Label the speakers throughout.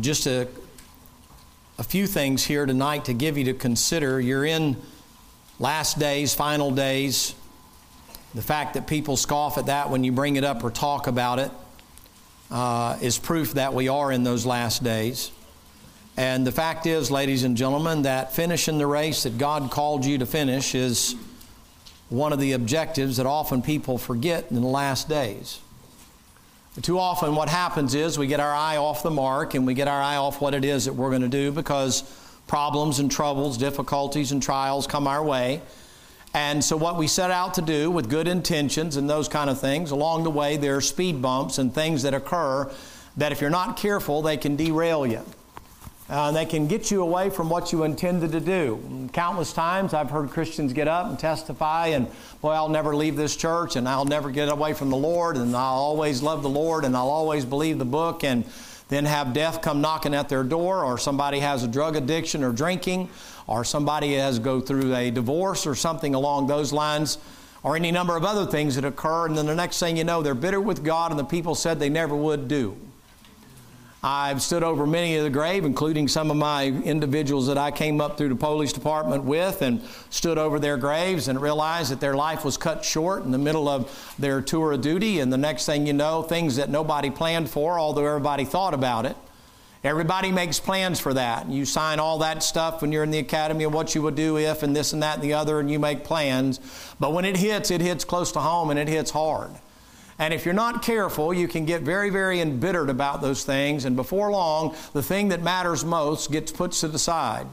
Speaker 1: Just a, a few things here tonight to give you to consider. You're in last days, final days. The fact that people scoff at that when you bring it up or talk about it uh, is proof that we are in those last days. And the fact is, ladies and gentlemen, that finishing the race that God called you to finish is one of the objectives that often people forget in the last days. Too often, what happens is we get our eye off the mark and we get our eye off what it is that we're going to do because problems and troubles, difficulties and trials come our way. And so, what we set out to do with good intentions and those kind of things, along the way, there are speed bumps and things that occur that, if you're not careful, they can derail you. Uh, they can get you away from what you intended to do. Countless times I've heard Christians get up and testify, and boy, I'll never leave this church, and I'll never get away from the Lord, and I'll always love the Lord, and I'll always believe the book, and then have death come knocking at their door, or somebody has a drug addiction or drinking, or somebody has go through a divorce or something along those lines, or any number of other things that occur, and then the next thing you know, they're bitter with God, and the people said they never would do. I've stood over many of the grave, including some of my individuals that I came up through the police department with, and stood over their graves and realized that their life was cut short in the middle of their tour of duty. And the next thing you know, things that nobody planned for, although everybody thought about it. Everybody makes plans for that. You sign all that stuff when you're in the academy of what you would do if and this and that and the other, and you make plans. But when it hits, it hits close to home and it hits hard. And if you're not careful, you can get very, very embittered about those things, and before long, the thing that matters most gets put to the side.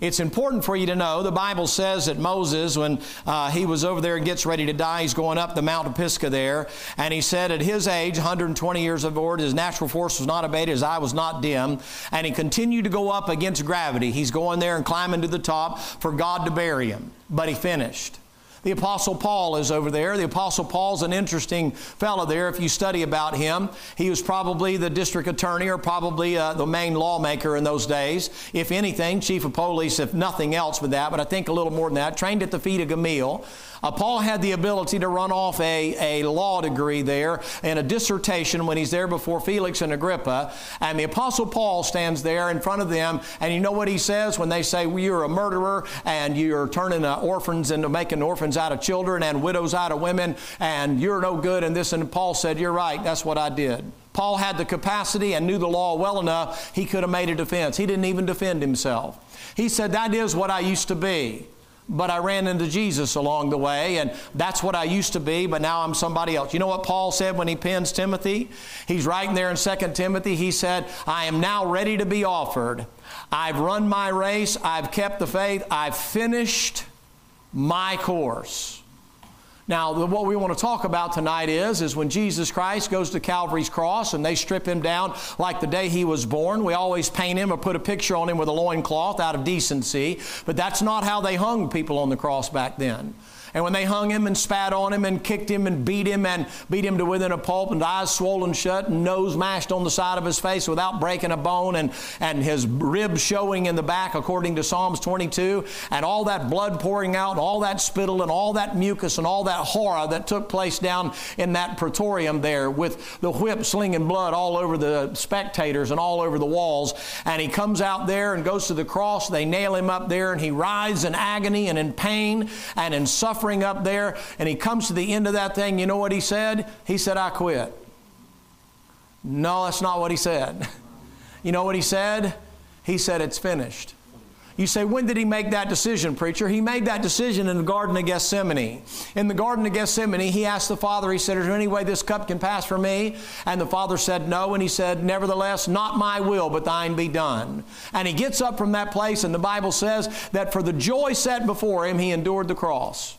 Speaker 1: It's important for you to know the Bible says that Moses, when uh, he was over there and gets ready to die, he's going up the Mount of Pisgah there, and he said at his age, 120 years of age, his natural force was not abated, his eye was not dim, and he continued to go up against gravity. He's going there and climbing to the top for God to bury him, but he finished. The Apostle Paul is over there. The Apostle Paul's an interesting fellow there if you study about him. He was probably the district attorney or probably uh, the main lawmaker in those days. If anything, chief of police, if nothing else but that, but I think a little more than that. Trained at the feet of Gamaliel. Uh, Paul had the ability to run off a, a law degree there and a dissertation when he's there before Felix and Agrippa. And the Apostle Paul stands there in front of them, and you know what he says when they say, well, You're a murderer and you're turning uh, orphans into making orphans out of children and widows out of women, and you're no good, and this. And Paul said, You're right, that's what I did. Paul had the capacity and knew the law well enough, he could have made a defense. He didn't even defend himself. He said, That is what I used to be but I ran into Jesus along the way, and that's what I used to be, but now I'm somebody else. You know what Paul said when he pens Timothy? He's writing there in 2 Timothy, he said, I am now ready to be offered. I've run my race, I've kept the faith, I've finished my course. Now, what we want to talk about tonight is, is when Jesus Christ goes to Calvary's cross and they strip him down like the day he was born. We always paint him or put a picture on him with a loincloth out of decency, but that's not how they hung people on the cross back then. And when they hung him and spat on him and kicked him and beat him and beat him to within a pulp and eyes swollen shut and nose mashed on the side of his face without breaking a bone and, and his ribs showing in the back according to Psalms 22 and all that blood pouring out and all that spittle and all that mucus and all that horror that took place down in that praetorium there with the whip slinging blood all over the spectators and all over the walls. And he comes out there and goes to the cross. They nail him up there and he writhes in agony and in pain and in suffering up there, and he comes to the end of that thing. You know what he said? He said, I quit. No, that's not what he said. You know what he said? He said, It's finished. You say, when did he make that decision, preacher? He made that decision in the Garden of Gethsemane. In the Garden of Gethsemane, he asked the Father, he said, Is there any way this cup can pass for me? And the Father said, No. And he said, Nevertheless, not my will, but thine be done. And he gets up from that place, and the Bible says that for the joy set before him, he endured the cross.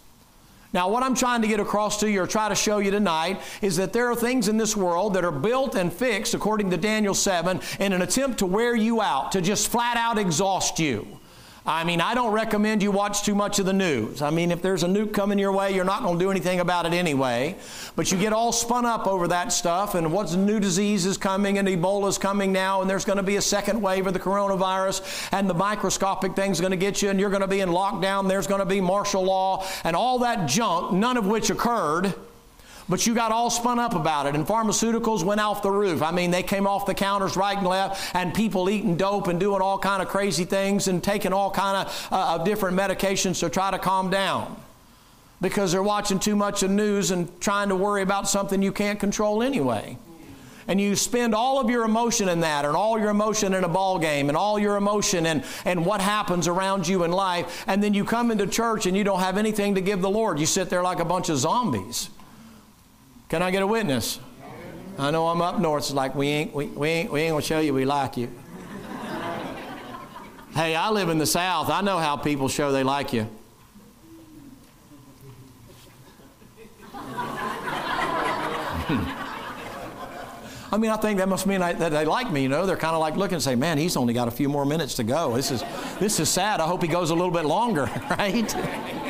Speaker 1: Now, what I'm trying to get across to you or try to show you tonight is that there are things in this world that are built and fixed, according to Daniel 7, in an attempt to wear you out, to just flat out exhaust you. I mean, I don't recommend you watch too much of the news. I mean, if there's a nuke coming your way, you're not going to do anything about it anyway. But you get all spun up over that stuff and what's new disease is coming and Ebola's coming now and there's going to be a second wave of the coronavirus and the microscopic thing's going to get you and you're going to be in lockdown. There's going to be martial law and all that junk, none of which occurred But you got all spun up about it, and pharmaceuticals went off the roof. I mean, they came off the counters right and left, and people eating dope and doing all kind of crazy things and taking all kind of, uh, of different medications to try to calm down because they're watching too much of news and trying to worry about something you can't control anyway. And you spend all of your emotion in that and all your emotion in a ball game and all your emotion and, and what happens around you in life and then you come into church and you don't have anything to give the lord. You sit there like a bunch of zombies can i get a witness i know i'm up north it's like we ain't we, we ain't we ain't gonna show you we like you hey i live in the south i know how people show they like you I mean, I think that must mean I, that they like me. You know, they're kind of like looking and say, "Man, he's only got a few more minutes to go. This is this is sad. I hope he goes a little bit longer." Right?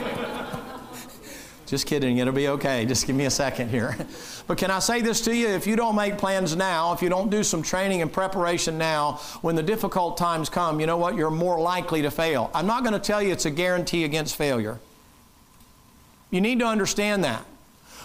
Speaker 1: Just kidding. It'll be okay. Just give me a second here. But can I say this to you? If you don't make plans now, if you don't do some training and preparation now, when the difficult times come, you know what? You're more likely to fail. I'm not going to tell you it's a guarantee against failure. You need to understand that.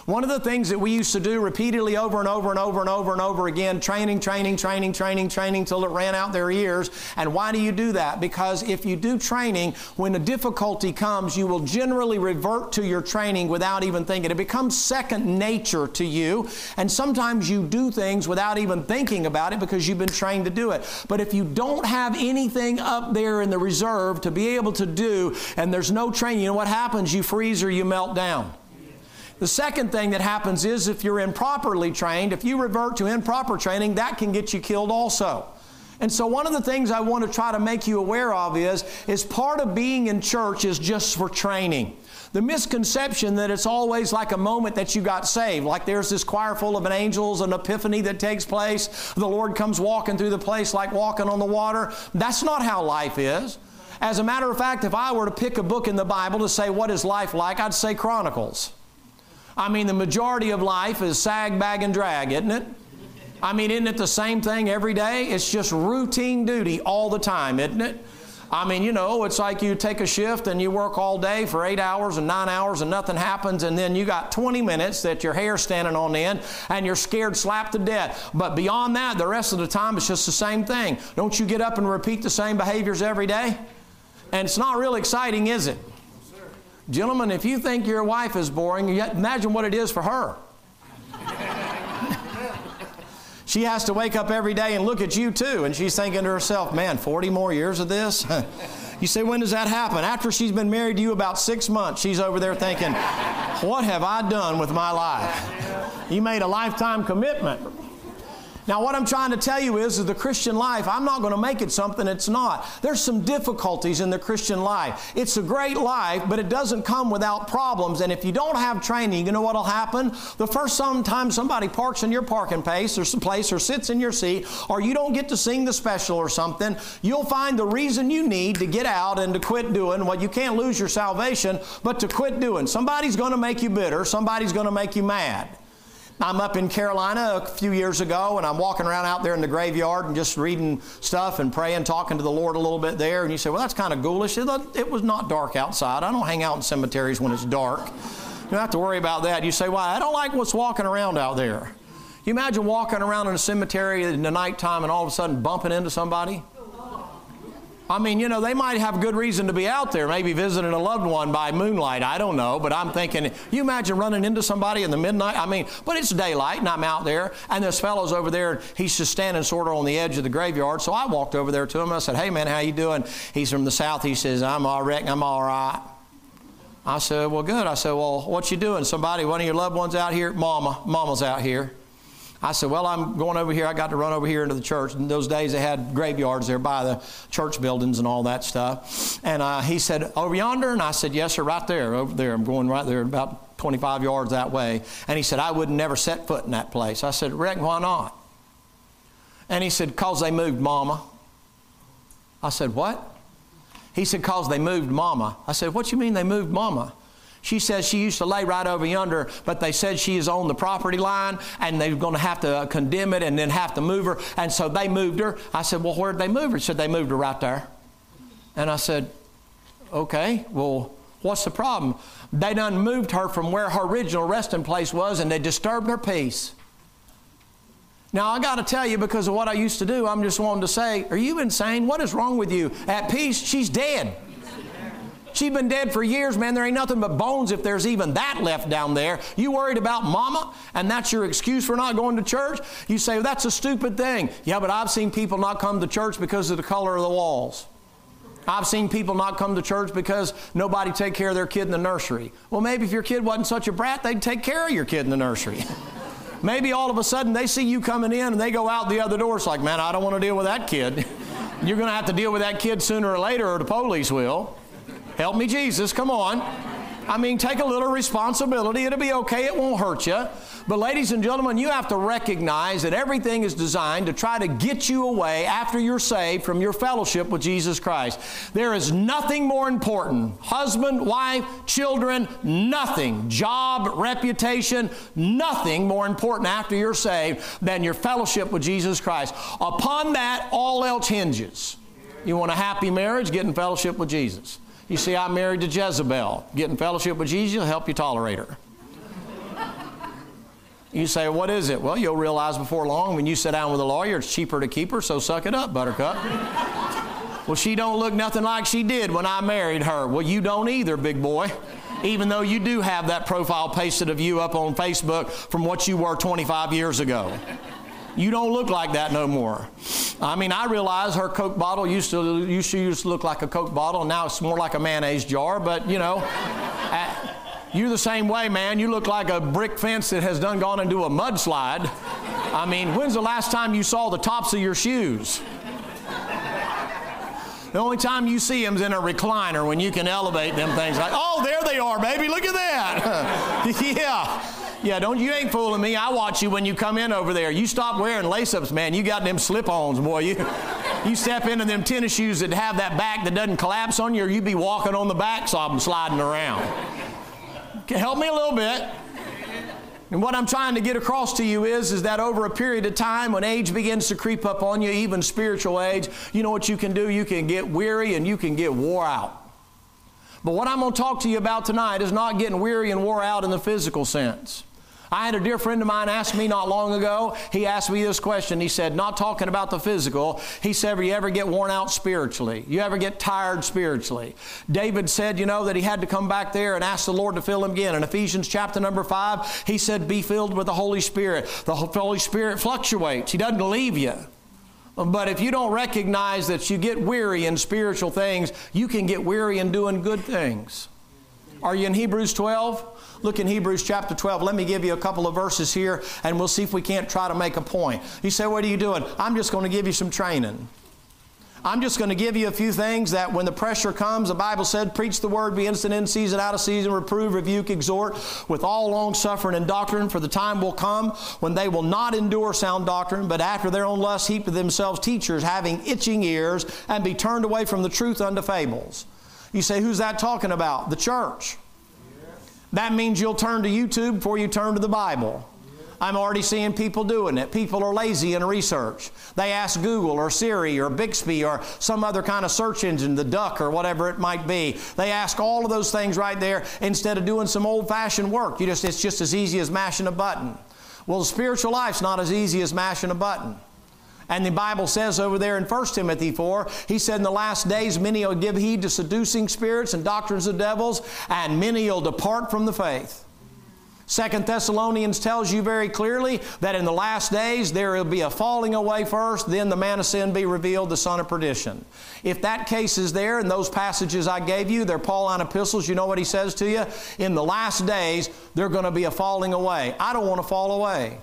Speaker 1: One of the things that we used to do repeatedly over and over and over and over and over again, training, training, training, training, training till it ran out their ears. And why do you do that? Because if you do training, when a difficulty comes, you will generally revert to your training without even thinking. It becomes second nature to you. And sometimes you do things without even thinking about it because you've been trained to do it. But if you don't have anything up there in the reserve to be able to do, and there's no training, you know what happens? You freeze or you melt down. The second thing that happens is if you're improperly trained, if you revert to improper training, that can get you killed also. And so one of the things I want to try to make you aware of is, is part of being in church is just for training. The misconception that it's always like a moment that you got saved, like there's this choir full of angels, an epiphany that takes place, the Lord comes walking through the place like walking on the water. That's not how life is. As a matter of fact, if I were to pick a book in the Bible to say what is life like, I'd say Chronicles. I mean, the majority of life is sag, bag, and drag, isn't it? I mean, isn't it the same thing every day? It's just routine duty all the time, isn't it? I mean, you know, it's like you take a shift and you work all day for eight hours and nine hours and nothing happens, and then you got 20 minutes that your hair's standing on end and you're scared slap to death. But beyond that, the rest of the time, it's just the same thing. Don't you get up and repeat the same behaviors every day? And it's not real exciting, is it? Gentlemen, if you think your wife is boring, yet imagine what it is for her. she has to wake up every day and look at you too, and she's thinking to herself, man, 40 more years of this? you say, when does that happen? After she's been married to you about six months, she's over there thinking, what have I done with my life? You made a lifetime commitment. Now, what I'm trying to tell you is, is the Christian life, I'm not going to make it something it's not. There's some difficulties in the Christian life. It's a great life, but it doesn't come without problems. And if you don't have training, you know what'll happen? The first time somebody parks in your parking place or place or sits in your seat, or you don't get to sing the special or something, you'll find the reason you need to get out and to quit doing what you can't lose your salvation, but to quit doing. Somebody's going to make you bitter, somebody's going to make you mad. I'm up in Carolina a few years ago, and I'm walking around out there in the graveyard and just reading stuff and praying, talking to the Lord a little bit there. And you say, Well, that's kind of ghoulish. It was not dark outside. I don't hang out in cemeteries when it's dark. You don't have to worry about that. You say, Why? I don't like what's walking around out there. You imagine walking around in a cemetery in the nighttime and all of a sudden bumping into somebody? I mean, you know, they might have good reason to be out there, maybe visiting a loved one by moonlight. I don't know. But I'm thinking, you imagine running into somebody in the midnight? I mean, but it's daylight and I'm out there, and this fellow's over there, he's just standing sort of on the edge of the graveyard. So I walked over there to him. I said, Hey, man, how you doing? He's from the south. He says, I'm all right. I'm all right. I said, Well, good. I said, Well, what you doing? Somebody, one of your loved ones out here? Mama. Mama's out here. I said, Well, I'm going over here. I got to run over here into the church. In those days, they had graveyards there by the church buildings and all that stuff. And uh, he said, Over yonder? And I said, Yes, sir, right there, over there. I'm going right there, about 25 yards that way. And he said, I would never set foot in that place. I said, Rick, why not? And he said, Because they moved Mama. I said, What? He said, Because they moved Mama. I said, What you mean they moved Mama? She says she used to lay right over yonder, but they said she is on the property line and they're going to have to uh, condemn it and then have to move her. And so they moved her. I said, Well, where'd they move her? He said, They moved her right there. And I said, Okay, well, What's the problem? They done moved her from where her original resting place was and they disturbed her peace. Now, I got to tell you, because of what I used to do, I'm just wanting to say, Are you insane? What is wrong with you? At peace, she's dead. She's been dead for years, man. There ain't nothing but bones if there's even that left down there. You worried about mama, and that's your excuse for not going to church? You say, well, that's a stupid thing. Yeah, but I've seen people not come to church because of the color of the walls. I've seen people not come to church because nobody take care of their kid in the nursery. Well, maybe if your kid wasn't such a brat, they'd take care of your kid in the nursery. maybe all of a sudden they see you coming in and they go out the other door. It's like, man, I don't want to deal with that kid. You're going to have to deal with that kid sooner or later, or the police will. Help me, Jesus. Come on. I mean, take a little responsibility. It'll be okay. It won't hurt you. But, ladies and gentlemen, you have to recognize that everything is designed to try to get you away after you're saved from your fellowship with Jesus Christ. There is nothing more important husband, wife, children, nothing, job, reputation, nothing more important after you're saved than your fellowship with Jesus Christ. Upon that, all else hinges. You want a happy marriage? Get in fellowship with Jesus. You see, I'm married to Jezebel. Getting fellowship with Jesus will help you tolerate her. You say, What is it? Well, you'll realize before long when you sit down with a lawyer, it's cheaper to keep her, so suck it up, Buttercup. well, she don't look nothing like she did when I married her. Well, you don't either, big boy. Even though you do have that profile pasted of you up on Facebook from what you were 25 years ago. You don't look like that no more. I mean, I realize her Coke bottle used to, used to, used to look like a Coke bottle, and now it's more like a mayonnaise jar, but you know. you're the same way, man. You look like a brick fence that has done gone into a mudslide. I mean, when's the last time you saw the tops of your shoes? The only time you see them's in a recliner when you can elevate them things like, oh, there they are, baby, look at that. yeah. Yeah, don't you ain't fooling me. I watch you when you come in over there. You stop wearing lace-ups, man. You got them slip-ons, boy. You you step into them tennis shoes that have that back that doesn't collapse on you, or you be walking on the back of them sliding around. Help me a little bit. And what I'm trying to get across to you is, is that over a period of time, when age begins to creep up on you, even spiritual age, you know what you can do? You can get weary and you can get wore out. But what I'm going to talk to you about tonight is not getting weary and wore out in the physical sense. I had a dear friend of mine ask me not long ago, he asked me this question. He said, not talking about the physical, he said, you ever get worn out spiritually? You ever get tired spiritually? David said, you know, that he had to come back there and ask the Lord to fill him again. In Ephesians chapter number five, he said, be filled with the Holy Spirit. The Holy Spirit fluctuates, he doesn't leave you. But if you don't recognize that you get weary in spiritual things, you can get weary in doing good things. Are you in Hebrews 12? Look in Hebrews chapter 12. Let me give you a couple of verses here and we'll see if we can't try to make a point. You say, What are you doing? I'm just going to give you some training. I'm just going to give you a few things that when the pressure comes, the Bible said, preach the word, be instant in season, out of season, reprove, rebuke, exhort with all long suffering and doctrine, for the time will come when they will not endure sound doctrine, but after their own lust heap to themselves teachers, having itching ears, and be turned away from the truth unto fables. You say, who's that talking about? The church. That means you'll turn to YouTube before you turn to the Bible. I'm already seeing people doing it. People are lazy in research. They ask Google or Siri or Bixby or some other kind of search engine, the duck or whatever it might be. They ask all of those things right there instead of doing some old fashioned work. You just, it's just as easy as mashing a button. Well, the spiritual life's not as easy as mashing a button. And the Bible says over there in 1 Timothy 4, he said, In the last days, many will give heed to seducing spirits and doctrines of devils, and many will depart from the faith. Second Thessalonians tells you very clearly that in the last days there will be a falling away first, then the man of sin be revealed, the son of perdition. If that case is there in those passages I gave you, they're Pauline epistles, you know what he says to you? In the last days, there's going to be a falling away. I don't want to fall away.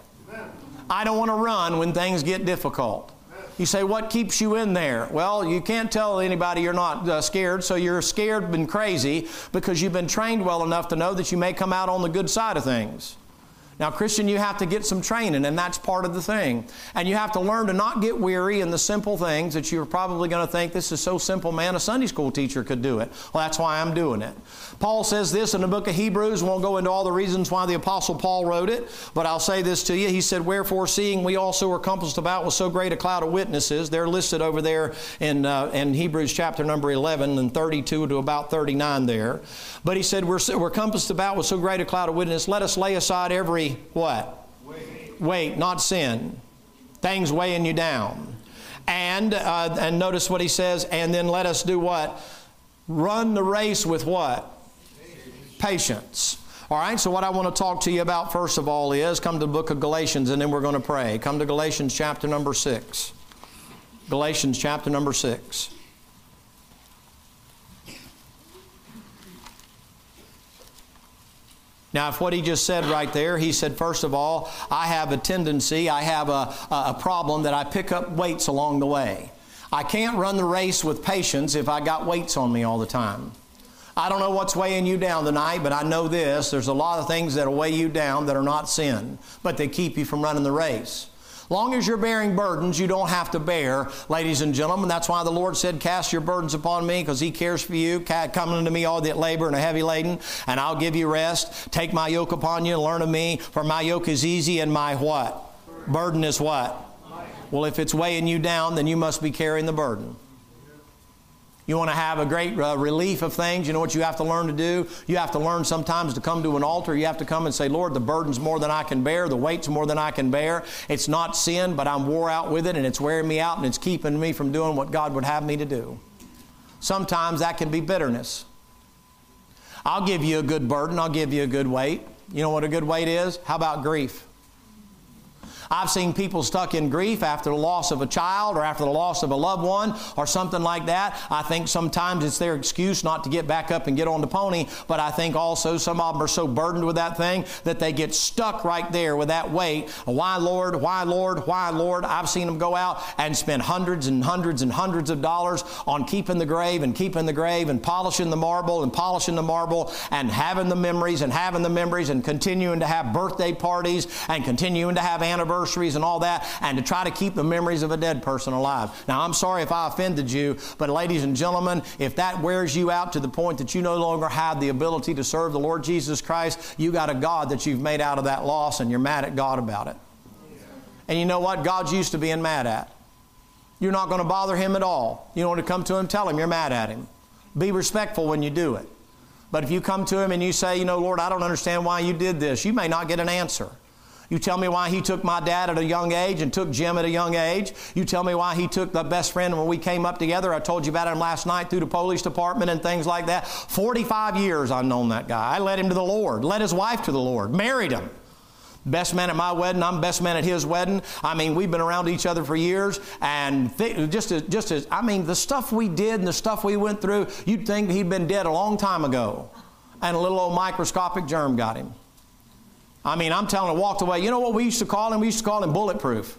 Speaker 1: I don't want to run when things get difficult. You say, what keeps you in there? Well, you can't tell anybody you're not uh, scared, so you're scared and crazy because you've been trained well enough to know that you may come out on the good side of things. Now, Christian, you have to get some training, and that's part of the thing. And you have to learn to not get weary in the simple things that you're probably going to think this is so simple, man, a Sunday school teacher could do it. Well, that's why I'm doing it. Paul says this in the book of Hebrews. Won't go into all the reasons why the Apostle Paul wrote it, but I'll say this to you. He said, Wherefore, seeing we also are compassed about with so great a cloud of witnesses, they're listed over there in, uh, in Hebrews chapter number 11 and 32 to about 39 there. But he said, We're, we're compassed about with so great a cloud of witnesses, let us lay aside every what? Weight. Weight, not sin. Things weighing you down. And, uh, and notice what he says, and then let us do what? Run the race with what? Patience. Patience. All right, so what I want to talk to you about first of all is come to the book of Galatians and then we're going to pray. Come to Galatians chapter number 6. Galatians chapter number 6. Now, if what he just said right there, he said, first of all, I have a tendency, I have a, a problem that I pick up weights along the way. I can't run the race with patience if I got weights on me all the time. I don't know what's weighing you down tonight, but I know this. There's a lot of things that'll weigh you down that are not sin, but they keep you from running the race. Long as you're bearing burdens, you don't have to bear, ladies and gentlemen. That's why the Lord said, Cast your burdens upon me, because He cares for you. Come unto me, all that labor and are heavy laden, and I'll give you rest. Take my yoke upon you and learn of me, for my yoke is easy and my what? Burden is what? Well, if it's weighing you down, then you must be carrying the burden. You want to have a great uh, relief of things. You know what you have to learn to do? You have to learn sometimes to come to an altar. You have to come and say, Lord, the burden's more than I can bear. The weight's more than I can bear. It's not sin, but I'm wore out with it and it's wearing me out and it's keeping me from doing what God would have me to do. Sometimes that can be bitterness. I'll give you a good burden. I'll give you a good weight. You know what a good weight is? How about grief? I've seen people stuck in grief after the loss of a child or after the loss of a loved one or something like that. I think sometimes it's their excuse not to get back up and get on the pony, but I think also some of them are so burdened with that thing that they get stuck right there with that weight. Why, Lord? Why, Lord? Why, Lord? I've seen them go out and spend hundreds and hundreds and hundreds of dollars on keeping the grave and keeping the grave and polishing the marble and polishing the marble and having the memories and having the memories and continuing to have birthday parties and continuing to have anniversaries anniversaries and all that, and to try to keep the memories of a dead person alive. Now, I'm sorry if I offended you, but ladies and gentlemen, if that wears you out to the point that you no longer have the ability to serve the Lord Jesus Christ, you got a God that you've made out of that loss, and you're mad at God about it. And you know what? God's used to being mad at. You're not going to bother him at all. You want to come to him, tell him you're mad at him. Be respectful when you do it. But if you come to him and you say, you know, Lord, I don't understand why you did this, you may not get an answer. You tell me why he took my dad at a young age and took Jim at a young age. You tell me why he took the best friend when we came up together. I told you about him last night through the police department and things like that. 45 years I've known that guy. I led him to the Lord, led his wife to the Lord, married him. Best man at my wedding, I'm best man at his wedding. I mean, we've been around each other for years, and th- just as, just as I mean, the stuff we did and the stuff we went through, you'd think he'd been dead a long time ago, and a little old microscopic germ got him. I mean, I'm telling you, walked away. You know what we used to call him? We used to call him bulletproof.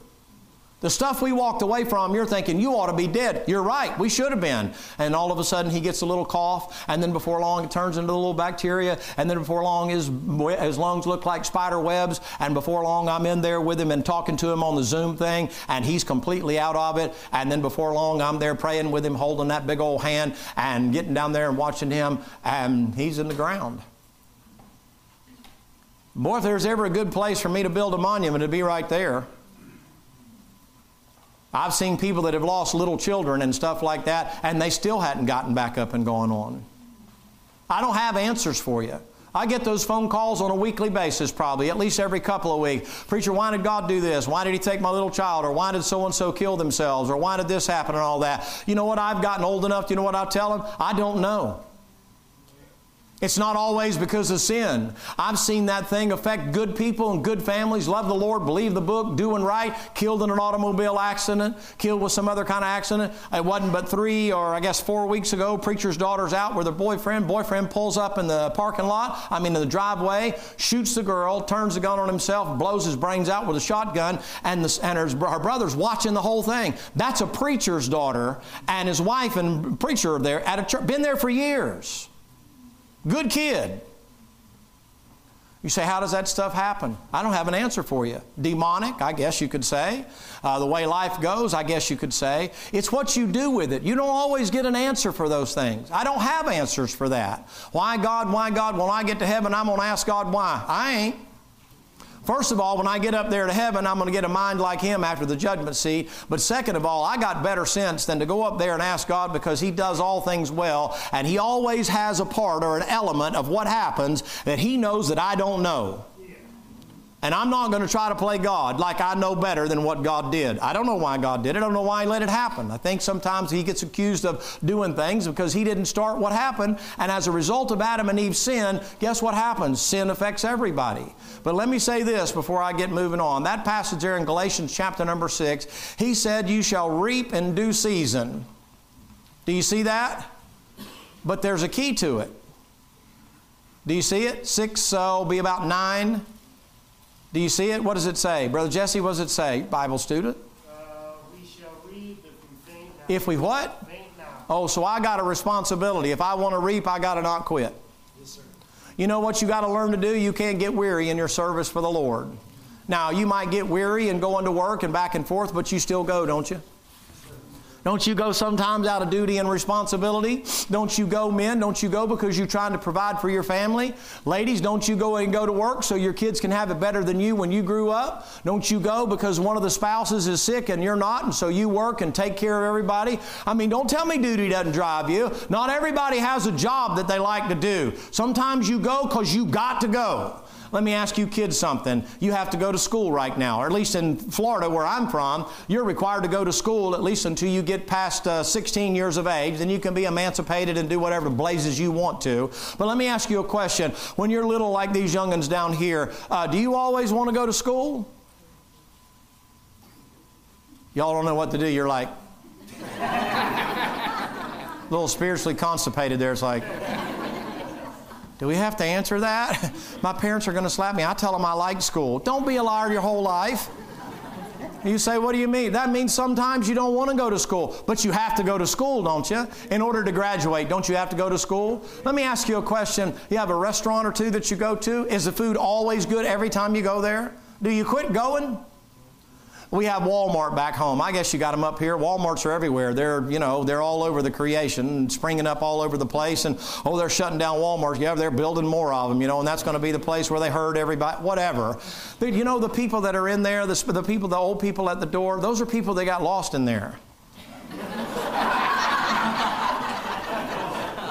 Speaker 1: The stuff we walked away from, you're thinking, you ought to be dead. You're right, we should have been. And all of a sudden, he gets a little cough, and then before long, it turns into a little bacteria, and then before long, his, his lungs look like spider webs, and before long, I'm in there with him and talking to him on the Zoom thing, and he's completely out of it. And then before long, I'm there praying with him, holding that big old hand, and getting down there and watching him, and he's in the ground. Boy, if there's ever a good place for me to build a monument, it'd be right there. I've seen people that have lost little children and stuff like that, and they still hadn't gotten back up and gone on. I don't have answers for you. I get those phone calls on a weekly basis, probably, at least every couple of weeks. Preacher, why did God do this? Why did He take my little child? Or why did so and so kill themselves? Or why did this happen and all that? You know what? I've gotten old enough, you know what I'll tell them? I don't know. It's not always because of sin. I've seen that thing affect good people and good families, love the Lord, believe the book, doing right, killed in an automobile accident, killed with some other kind of accident. It wasn't but three or I guess four weeks ago, preacher's daughter's out with her boyfriend. Boyfriend pulls up in the parking lot, I mean in the driveway, shoots the girl, turns the gun on himself, blows his brains out with a shotgun, and, the, and her, her brother's watching the whole thing. That's a preacher's daughter, and his wife and preacher there at a church, been there for years. Good kid. You say, how does that stuff happen? I don't have an answer for you. Demonic, I guess you could say. Uh, the way life goes, I guess you could say. It's what you do with it. You don't always get an answer for those things. I don't have answers for that. Why God, why God? When I get to heaven, I'm going to ask God why. I ain't. First of all, when I get up there to heaven, I'm going to get a mind like Him after the judgment seat. But second of all, I got better sense than to go up there and ask God because He does all things well, and He always has a part or an element of what happens that He knows that I don't know. And I'm not going to try to play God like I know better than what God did. I don't know why God did it. I don't know why He let it happen. I think sometimes He gets accused of doing things because He didn't start what happened. And as a result of Adam and Eve's sin, guess what happens? Sin affects everybody. But let me say this before I get moving on. That passage there in Galatians chapter number 6, He said, You shall reap in due season. Do you see that? But there's a key to it. Do you see it? Six will be about nine. Do you see it? What does it say? Brother Jesse, what does it say? Bible student.
Speaker 2: Uh, we shall reap if we faint not.
Speaker 1: If we what? Oh, so I got a responsibility. If I want to reap, I got to not quit.
Speaker 2: Yes, sir.
Speaker 1: You know what you got to learn to do? You can't get weary in your service for the Lord. Now, you might get weary and going to work and back and forth, but you still go, don't you? Don't you go sometimes out of duty and responsibility? Don't you go, men? Don't you go because you're trying to provide for your family? Ladies, don't you go and go to work so your kids can have it better than you when you grew up? Don't you go because one of the spouses is sick and you're not, and so you work and take care of everybody? I mean, don't tell me duty doesn't drive you. Not everybody has a job that they like to do. Sometimes you go because you got to go. Let me ask you kids something. You have to go to school right now, or at least in Florida, where I'm from, you're required to go to school at least until you get past uh, 16 years of age. Then you can be emancipated and do whatever blazes you want to. But let me ask you a question. When you're little like these youngins down here, uh, do you always want to go to school? Y'all don't know what to do. You're like, a little spiritually constipated there. It's like, do we have to answer that? My parents are going to slap me. I tell them I like school. Don't be a liar your whole life. You say, what do you mean? That means sometimes you don't want to go to school, but you have to go to school, don't you? In order to graduate, don't you have to go to school? Let me ask you a question. You have a restaurant or two that you go to. Is the food always good every time you go there? Do you quit going? We have Walmart back home. I guess you got them up here. Walmarts are everywhere. They're, you know, they're all over the creation, springing up all over the place. And, oh, they're shutting down Walmarts. Yeah, they're building more of them, you know, and that's going to be the place where they herd everybody, whatever. But, you know, the people that are in there, the, the people, the old people at the door, those are people that got lost in there.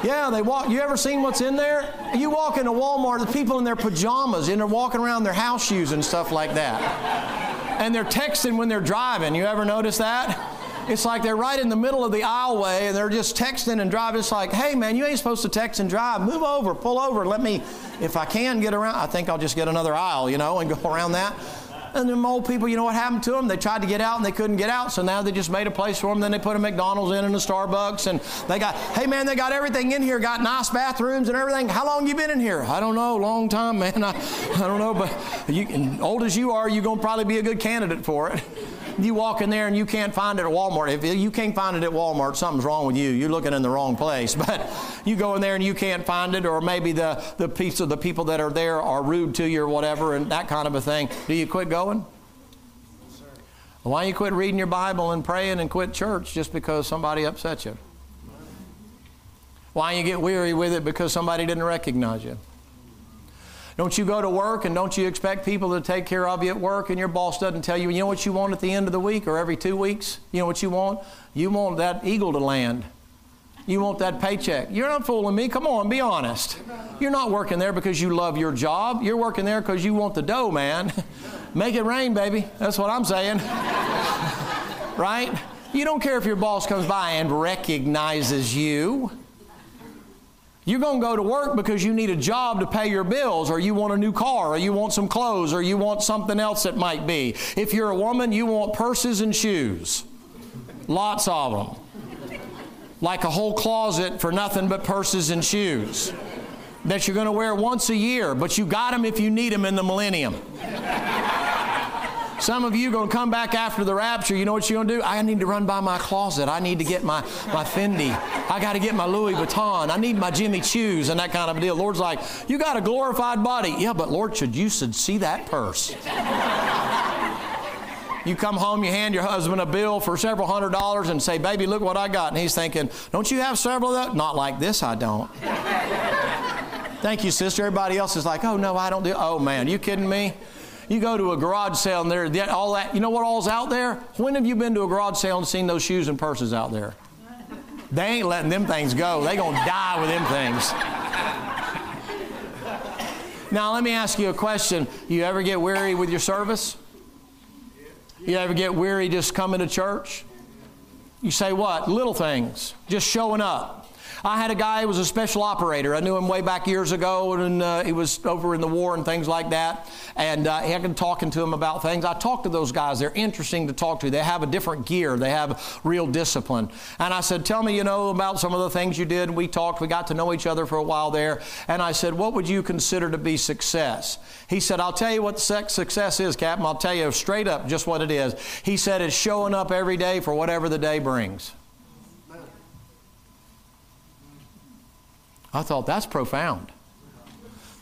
Speaker 1: Yeah, they walk. You ever seen what's in there? You walk into Walmart, the people in their pajamas and they're walking around their house shoes and stuff like that and they're texting when they're driving. You ever notice that? It's like they're right in the middle of the aisleway and they're just texting and driving. It's like, hey man, you ain't supposed to text and drive. Move over, pull over, let me, if I can get around, I think I'll just get another aisle, you know, and go around that. And them old people, you know what happened to them? They tried to get out and they couldn't get out, so now they just made a place for them. Then they put a McDonald's in and a Starbucks, and they got, hey man, they got everything in here, got nice bathrooms and everything. How long you been in here? I don't know, long time, man. I, I don't know, but you, old as you are, you're gonna probably be a good candidate for it. You walk in there and you can't find it at Walmart. If you can't find it at Walmart, something's wrong with you. You're looking in the wrong place. But you go in there and you can't find it, or maybe the, the piece of the people that are there are rude to you or whatever, and that kind of a thing. Do you quit going? Why don't you quit reading your Bible and praying and quit church just because somebody upset you? Why don't you get weary with it because somebody didn't recognize you? Don't you go to work and don't you expect people to take care of you at work and your boss doesn't tell you, you know what you want at the end of the week or every two weeks? You know what you want? You want that eagle to land. You want that paycheck. You're not fooling me. Come on, be honest. You're not working there because you love your job. You're working there because you want the dough, man. Make it rain, baby. That's what I'm saying. right? You don't care if your boss comes by and recognizes you. You're going to go to work because you need a job to pay your bills, or you want a new car, or you want some clothes, or you want something else that might be. If you're a woman, you want purses and shoes. Lots of them. Like a whole closet for nothing but purses and shoes that you're going to wear once a year, but you got them if you need them in the millennium. Some of you going to come back after the rapture. You know what you're going to do? I need to run by my closet. I need to get my, my Fendi. I got to get my Louis Vuitton. I need my Jimmy Choos and that kind of deal. Lord's like, you got a glorified body. Yeah, but Lord, should you should see that purse. You come home, you hand your husband a bill for several hundred dollars and say, Baby, look what I got. And he's thinking, Don't you have several of that? Not like this, I don't. Thank you, sister. Everybody else is like, Oh, no, I don't do. Oh, man, you kidding me? You go to a garage sale and there, all that, you know what all's out there? When have you been to a garage sale and seen those shoes and purses out there? They ain't letting them things go. They gonna die with them things. Now let me ask you a question. You ever get weary with your service? You ever get weary just coming to church? You say what? Little things, just showing up. I had a guy who was a special operator. I knew him way back years ago, and uh, he was over in the war and things like that. And uh, I been talking to him about things. I talked to those guys. They're interesting to talk to. They have a different gear. They have real discipline. And I said, "Tell me, you know, about some of the things you did." We talked. We got to know each other for a while there. And I said, "What would you consider to be success?" He said, "I'll tell you what success is, Captain. I'll tell you straight up just what it is." He said, "It's showing up every day for whatever the day brings." I thought, that's profound.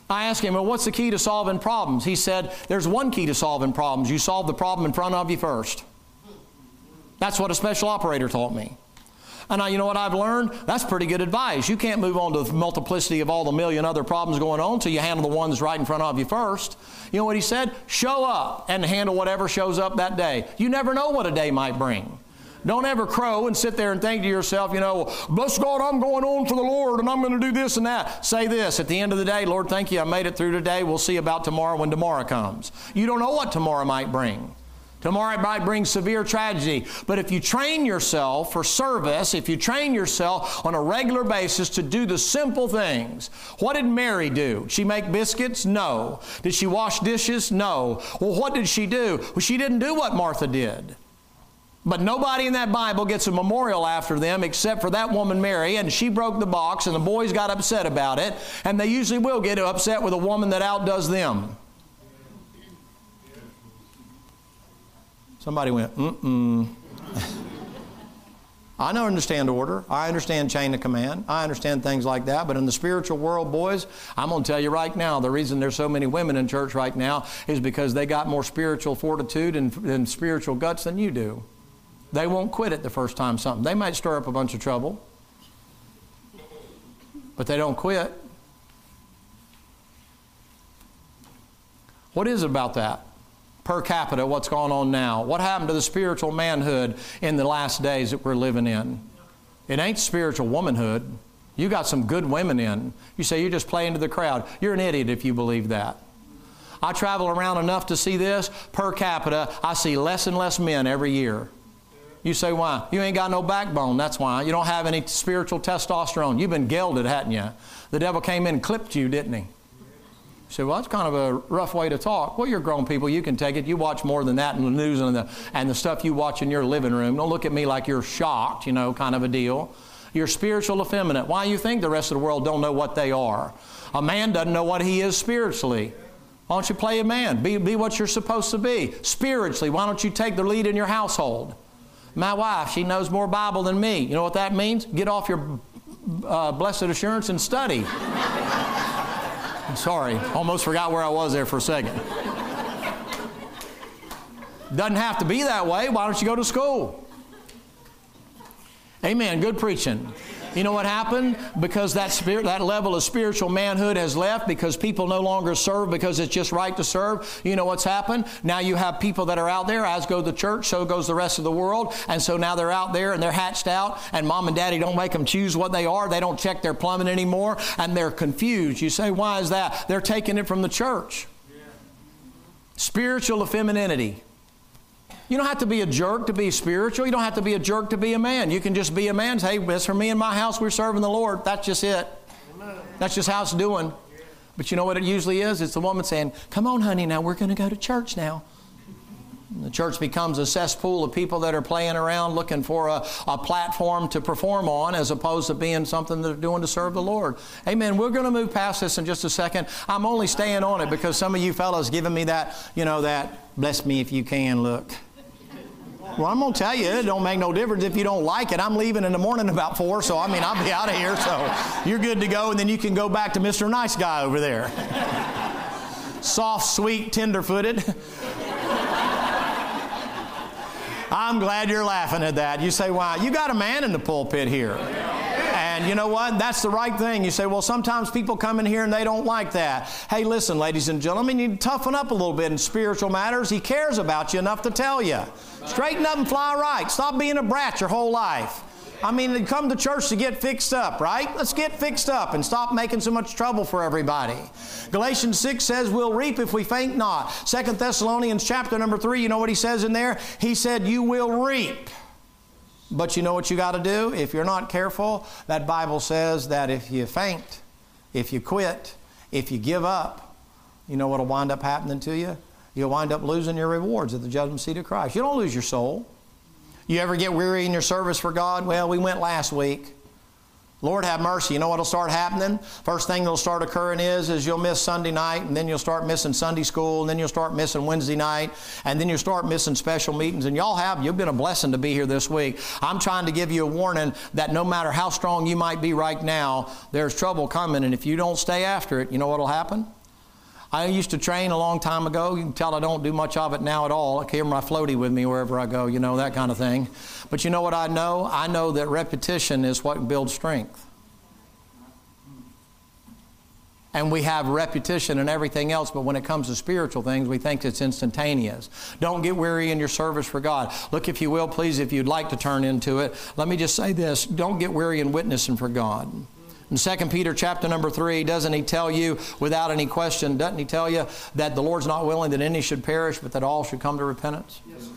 Speaker 1: I asked him, well, what's the key to solving problems? He said, there's one key to solving problems. You solve the problem in front of you first. That's what a special operator taught me. And I, you know what I've learned? That's pretty good advice. You can't move on to the multiplicity of all the million other problems going on until you handle the ones right in front of you first. You know what he said? Show up and handle whatever shows up that day. You never know what a day might bring. Don't ever crow and sit there and think to yourself, you know, bless God, I'm going on for the Lord and I'm going to do this and that. Say this at the end of the day, Lord, thank you, I made it through today. We'll see about tomorrow when tomorrow comes. You don't know what tomorrow might bring. Tomorrow might bring severe tragedy. But if you train yourself for service, if you train yourself on a regular basis to do the simple things, what did Mary do? She make biscuits? No. Did she wash dishes? No. Well, what did she do? Well, she didn't do what Martha did. But nobody in that Bible gets a memorial after them except for that woman Mary, and she broke the box, and the boys got upset about it, and they usually will get upset with a woman that outdoes them. Somebody went, mm mm. I don't understand order. I understand chain of command. I understand things like that. But in the spiritual world, boys, I'm going to tell you right now the reason there's so many women in church right now is because they got more spiritual fortitude and, and spiritual guts than you do. They won't quit it the first time something. They might stir up a bunch of trouble, but they don't quit. What is about that? Per capita, what's going on now? What happened to the spiritual manhood in the last days that we're living in? It ain't spiritual womanhood. You got some good women in. You say you're just playing to the crowd. You're an idiot if you believe that. I travel around enough to see this. Per capita, I see less and less men every year. You say, why? You ain't got no backbone. That's why. You don't have any spiritual testosterone. You've been gelded, hadn't you? The devil came in and clipped you, didn't he? You say, well, that's kind of a rough way to talk. Well, you're grown people. You can take it. You watch more than that in the news and the, and the stuff you watch in your living room. Don't look at me like you're shocked, you know, kind of a deal. You're spiritual effeminate. Why you think the rest of the world don't know what they are? A man doesn't know what he is spiritually. Why don't you play a man? Be, be what you're supposed to be. Spiritually, why don't you take the lead in your household? My wife, she knows more Bible than me. You know what that means? Get off your uh, blessed assurance and study. I'm sorry, almost forgot where I was there for a second. Doesn't have to be that way. Why don't you go to school? Amen. Good preaching. You know what happened? Because that spirit, that level of spiritual manhood has left because people no longer serve because it's just right to serve. You know what's happened? Now you have people that are out there, as go the church, so goes the rest of the world. And so now they're out there and they're hatched out, and mom and daddy don't make them choose what they are. They don't check their plumbing anymore, and they're confused. You say, why is that? They're taking it from the church. Spiritual femininity. You don't have to be a jerk to be spiritual. You don't have to be a jerk to be a man. You can just be a man. Hey, that's for me and my house. We're serving the Lord. That's just it. That's just how it's doing. But you know what it usually is? It's the woman saying, Come on, honey, now we're going to go to church now. The church becomes a cesspool of people that are playing around looking for a, a platform to perform on as opposed to being something they're doing to serve the Lord. Amen. We're going to move past this in just a second. I'm only staying on it because some of you fellows giving me that, you know, that bless me if you can look. Well, I'm going to tell you, it don't make no difference if you don't like it. I'm leaving in the morning about four, so I mean, I'll be out of here, so you're good to go, and then you can go back to Mr. Nice Guy over there. Soft, sweet, tender footed. I'm glad you're laughing at that. You say, why? You got a man in the pulpit here. And you know what? That's the right thing. You say, well, sometimes people come in here and they don't like that. Hey, listen, ladies and gentlemen, you toughen up a little bit in spiritual matters. He cares about you enough to tell you. Straighten up and fly right. Stop being a brat your whole life. I mean, they come to church to get fixed up, right? Let's get fixed up and stop making so much trouble for everybody. Galatians 6 says we'll reap if we faint not. Second Thessalonians chapter number 3, you know what he says in there? He said, You will reap. But you know what you got to do? If you're not careful, that Bible says that if you faint, if you quit, if you give up, you know what will wind up happening to you? You'll wind up losing your rewards at the judgment seat of Christ. You don't lose your soul. You ever get weary in your service for God? Well, we went last week. Lord have mercy. You know what'll start happening? First thing that'll start occurring is is you'll miss Sunday night, and then you'll start missing Sunday school, and then you'll start missing Wednesday night, and then you'll start missing special meetings. And y'all have you've been a blessing to be here this week. I'm trying to give you a warning that no matter how strong you might be right now, there's trouble coming, and if you don't stay after it, you know what'll happen? I used to train a long time ago. You can tell I don't do much of it now at all. I carry my floaty with me wherever I go, you know, that kind of thing. But you know what I know? I know that repetition is what builds strength. And we have repetition and everything else, but when it comes to spiritual things, we think it's instantaneous. Don't get weary in your service for God. Look, if you will, please, if you'd like to turn into it, let me just say this don't get weary in witnessing for God. In 2 Peter chapter number 3, doesn't he tell you without any question, doesn't he tell you that the Lord's not willing that any should perish, but that all should come to repentance? Yes,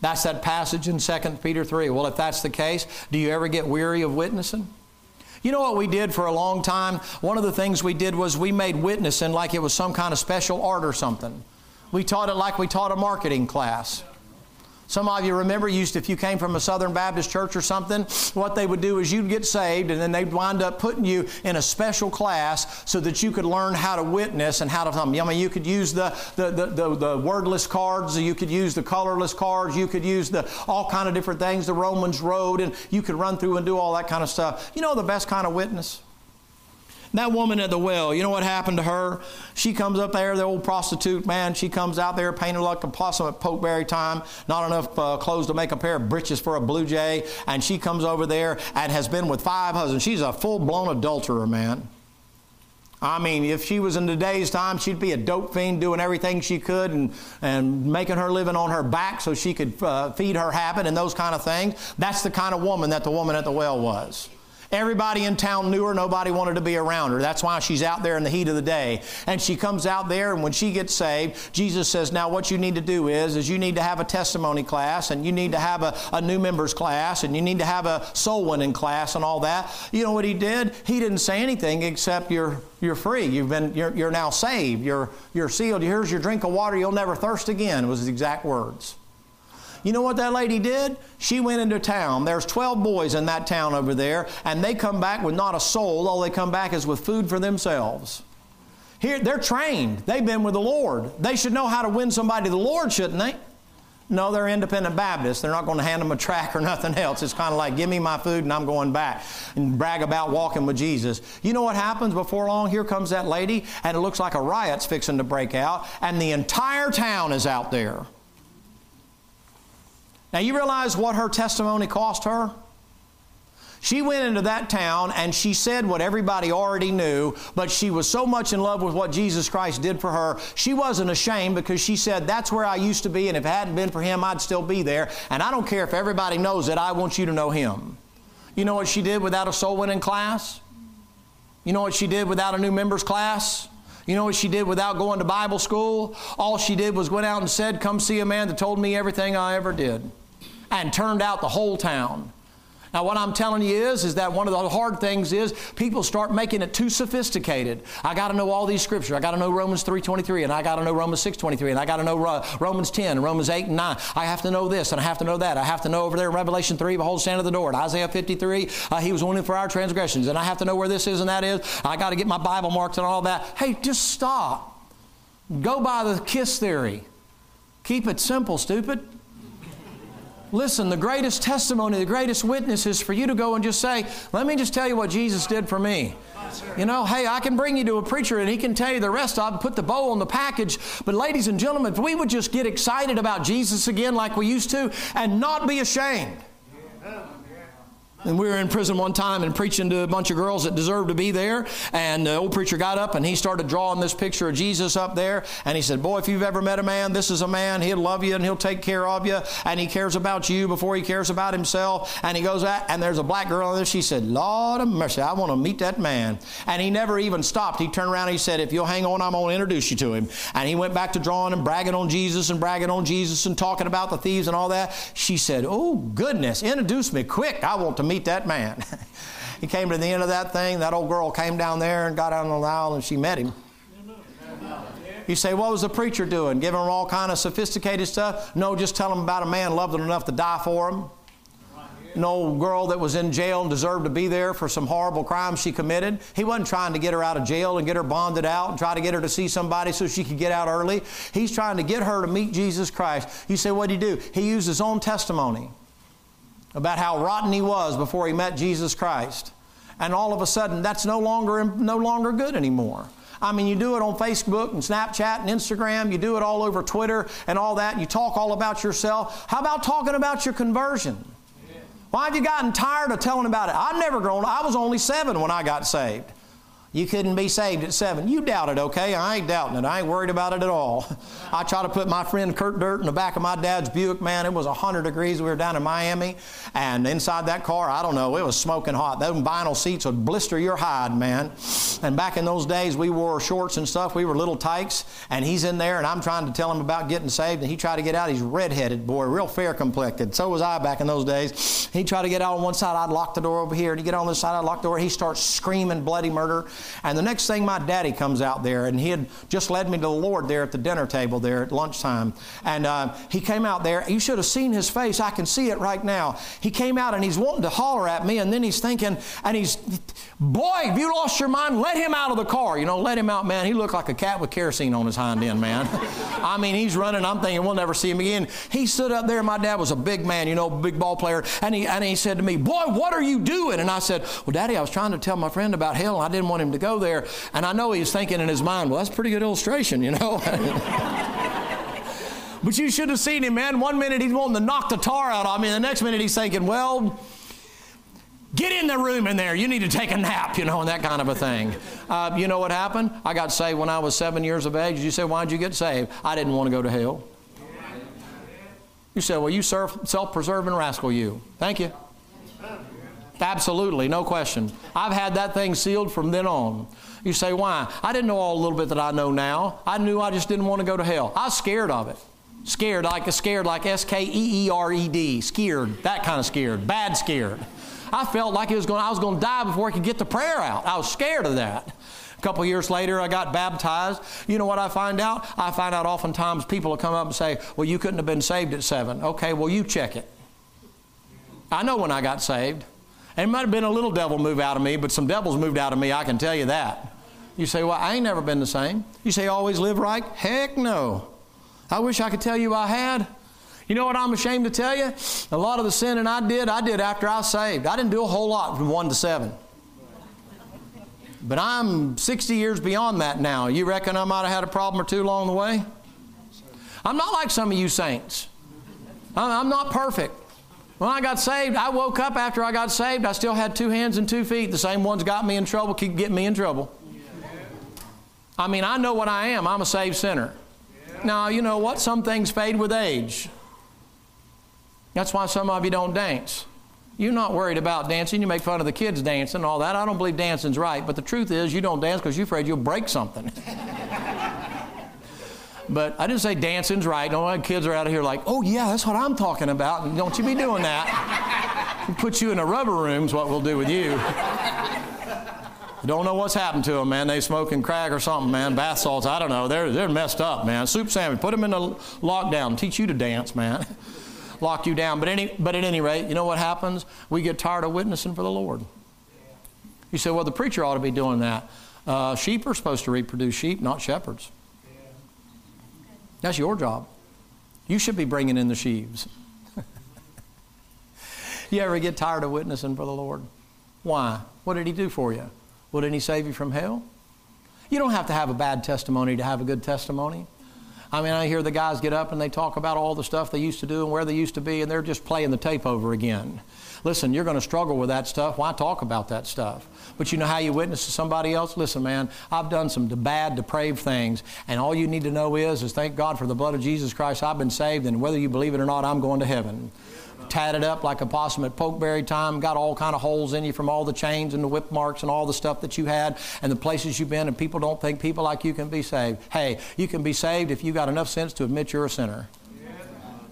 Speaker 1: that's that passage in 2 Peter 3. Well, if that's the case, do you ever get weary of witnessing? You know what we did for a long time? One of the things we did was we made witnessing like it was some kind of special art or something. We taught it like we taught a marketing class. Some of you remember used to, if you came from a Southern Baptist church or something, what they would do is you'd get saved and then they'd wind up putting you in a special class so that you could learn how to witness and how to. I mean, you could use the, the, the, the, the wordless cards, you could use the colorless cards, you could use the all kind of different things, the Romans road, and you could run through and do all that kind of stuff. You know the best kind of witness? That woman at the well, you know what happened to her? She comes up there, the old prostitute, man, she comes out there painted like a possum at pokeberry time, not enough uh, clothes to make a pair of breeches for a blue jay, and she comes over there and has been with five husbands. She's a full blown adulterer, man. I mean, if she was in today's time, she'd be a dope fiend doing everything she could and, and making her living on her back so she could uh, feed her habit and those kind of things. That's the kind of woman that the woman at the well was. Everybody in town knew her. Nobody wanted to be around her. That's why she's out there in the heat of the day. And she comes out there, and when she gets saved, Jesus says, Now, what you need to do is, is you need to have a testimony class, and you need to have a, a new members class, and you need to have a soul winning class, and all that. You know what he did? He didn't say anything except you're, you're free. You've been, you're, you're now saved. You're, you're sealed. Here's your drink of water. You'll never thirst again, was his exact words. You know what that lady did? She went into town. There's 12 boys in that town over there, and they come back with not a soul. All they come back is with food for themselves. Here, they're trained. They've been with the Lord. They should know how to win somebody to the Lord, shouldn't they? No, they're independent Baptists. They're not going to hand them a track or nothing else. It's kind of like, give me my food and I'm going back and brag about walking with Jesus. You know what happens before long? Here comes that lady, and it looks like a riot's fixing to break out, and the entire town is out there. Now, you realize what her testimony cost her? She went into that town and she said what everybody already knew, but she was so much in love with what Jesus Christ did for her, she wasn't ashamed because she said, That's where I used to be, and if it hadn't been for Him, I'd still be there. And I don't care if everybody knows it, I want you to know Him. You know what she did without a soul winning class? You know what she did without a new members class? You know what she did without going to Bible school? All she did was went out and said, Come see a man that told me everything I ever did and turned out the whole town. Now, what I'm telling you is, is that one of the hard things is people start making it too sophisticated. I got to know all these scriptures. I got to know Romans 3:23, and I got to know Romans 6:23, and I got to know Romans 10, and Romans 8 and 9. I have to know this, and I have to know that. I have to know over there in Revelation 3, behold, stand at the door. At Isaiah 53, uh, he was wounded for our transgressions, and I have to know where this is and that is. I got to get my Bible marked and all that. Hey, just stop. Go by the KISS theory. Keep it simple, stupid. Listen, the greatest testimony, the greatest witness is for you to go and just say, Let me just tell you what Jesus did for me. You know, hey, I can bring you to a preacher and he can tell you the rest of it, put the bow on the package. But, ladies and gentlemen, if we would just get excited about Jesus again like we used to and not be ashamed. And we were in prison one time and preaching to a bunch of girls that deserved to be there. And the old preacher got up and he started drawing this picture of Jesus up there. And he said, Boy, if you've ever met a man, this is a man. He'll love you and he'll take care of you. And he cares about you before he cares about himself. And he goes out, and there's a black girl there. She said, Lord of mercy, I want to meet that man. And he never even stopped. He turned around and he said, If you'll hang on, I'm going to introduce you to him. And he went back to drawing and bragging on Jesus and bragging on Jesus and talking about the thieves and all that. She said, Oh, goodness, introduce me quick. I want to meet that man. he came to the end of that thing. That old girl came down there and got on the aisle and she met him. You say, what was the preacher doing? Giving them all kind of sophisticated stuff? No, just tell them about a man loved them enough to die for them. An old girl that was in jail and deserved to be there for some horrible crime she committed. He wasn't trying to get her out of jail and get her bonded out and try to get her to see somebody so she could get out early. He's trying to get her to meet Jesus Christ. You say, what did he do? He used his own testimony about how rotten he was before he met Jesus Christ. And all of a sudden, that's no longer, no longer good anymore. I mean, you do it on Facebook and Snapchat and Instagram, you do it all over Twitter and all that, you talk all about yourself. How about talking about your conversion? Why have you gotten tired of telling about it? I've never grown, I was only seven when I got saved. You couldn't be saved at seven. You doubt it, okay? I ain't doubting it. I ain't worried about it at all. I try to put my friend Kurt Dirt in the back of my dad's Buick. Man, it was 100 degrees. We were down in Miami, and inside that car, I don't know, it was smoking hot. Those vinyl seats would blister your hide, man. And back in those days, we wore shorts and stuff. We were little tykes, and he's in there, and I'm trying to tell him about getting saved, and he tried to get out. He's redheaded, boy, real fair complected. So was I back in those days. He tried to get out on one side. I'd lock the door over here, and he'd get on this side. I'd lock the door. He starts screaming bloody murder. And the next thing, my daddy comes out there, and he had just led me to the Lord there at the dinner table there at lunchtime. And uh, he came out there. You should have seen his face. I can see it right now. He came out and he's wanting to holler at me, and then he's thinking, and he's, boy, have you lost your mind? Let him out of the car. You know, let him out, man. He looked like a cat with kerosene on his hind end, man. I mean, he's running. I'm thinking we'll never see him again. He stood up there. My dad was a big man, you know, big ball player, and he and he said to me, "Boy, what are you doing?" And I said, "Well, Daddy, I was trying to tell my friend about hell. I didn't want him to go there." And I know he's thinking in his mind, well, that's a pretty good illustration, you know. but you should have seen him, man. One minute he's wanting to knock the tar out of me, and the next minute he's thinking, well, get in the room in there. You need to take a nap, you know, and that kind of a thing. Uh, you know what happened? I got saved when I was seven years of age. You say, why'd you get saved? I didn't want to go to hell. You say, well, you self preserving rascal, you. Thank you. Absolutely, no question. I've had that thing sealed from then on. You say, why? I didn't know all a little bit that I know now. I knew I just didn't want to go to hell. I was scared of it. Scared, like scared, like S K E E R E D, scared, that kind of scared, bad scared. I felt like it was going, I was going to die before I could get the prayer out. I was scared of that. A couple years later, I got baptized. You know what I find out? I find out oftentimes people will come up and say, Well, you couldn't have been saved at seven. Okay, well, you check it. I know when I got saved. It might have been a little devil move out of me, but some devils moved out of me, I can tell you that. You say, Well, I ain't never been the same. You say, Always live right? Heck no. I wish I could tell you I had. You know what I'm ashamed to tell you? A lot of the sinning I did, I did after I saved. I didn't do a whole lot from 1 to 7. But I'm 60 years beyond that now. You reckon I might have had a problem or two along the way? I'm not like some of you saints. I'm not perfect. When I got saved, I woke up after I got saved. I still had two hands and two feet. The same ones got me in trouble, keep getting me in trouble. I mean, I know what I am. I'm a saved sinner. Now, you know what? Some things fade with age. That's why some of you don't dance. You're not worried about dancing. You make fun of the kids dancing and all that. I don't believe dancing's right. But the truth is, you don't dance because you're afraid you'll break something. But I didn't say dancing's right. No, my kids are out of here like, oh, yeah, that's what I'm talking about. And don't you be doing that. Put you in a rubber room's what we'll do with you. Don't know what's happened to them, man. They smoking crack or something, man. Bath salts, I don't know. They're, they're messed up, man. Soup sandwich, put them in a lockdown. Teach you to dance, man. Lock you down. But, any, but at any rate, you know what happens? We get tired of witnessing for the Lord. You say, well, the preacher ought to be doing that. Uh, sheep are supposed to reproduce sheep, not shepherds. That's your job. You should be bringing in the sheaves. you ever get tired of witnessing for the Lord? Why? What did He do for you? Well, didn't He save you from hell? You don't have to have a bad testimony to have a good testimony. I mean, I hear the guys get up and they talk about all the stuff they used to do and where they used to be, and they're just playing the tape over again. Listen, you're going to struggle with that stuff. Why talk about that stuff? But you know how you witness to somebody else? Listen, man, I've done some bad, depraved things, and all you need to know is, is thank God for the blood of Jesus Christ. I've been saved, and whether you believe it or not, I'm going to heaven tatted up like a possum at pokeberry time, got all kind of holes in you from all the chains and the whip marks and all the stuff that you had and the places you've been, and people don't think people like you can be saved. Hey, you can be saved if you got enough sense to admit you're a sinner.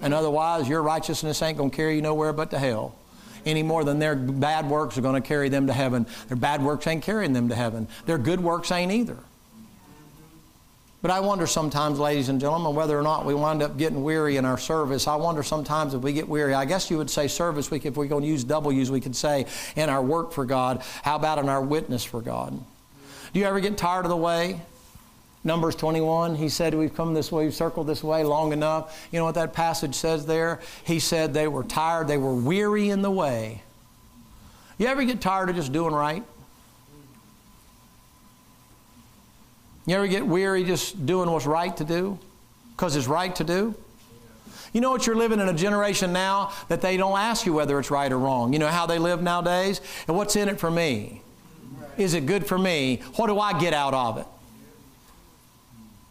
Speaker 1: And otherwise, your righteousness ain't going to carry you nowhere but to hell any more than their bad works are going to carry them to heaven. Their bad works ain't carrying them to heaven. Their good works ain't either. But I wonder sometimes, ladies and gentlemen, whether or not we wind up getting weary in our service. I wonder sometimes if we get weary. I guess you would say service. We, if we're going to use W's, we could say in our work for God. How about in our witness for God? Do you ever get tired of the way? Numbers 21, he said, We've come this way, we've circled this way long enough. You know what that passage says there? He said they were tired, they were weary in the way. You ever get tired of just doing right? You ever get weary just doing what's right to do? Because it's right to do? You know what? You're living in a generation now that they don't ask you whether it's right or wrong. You know how they live nowadays? And what's in it for me? Is it good for me? What do I get out of it?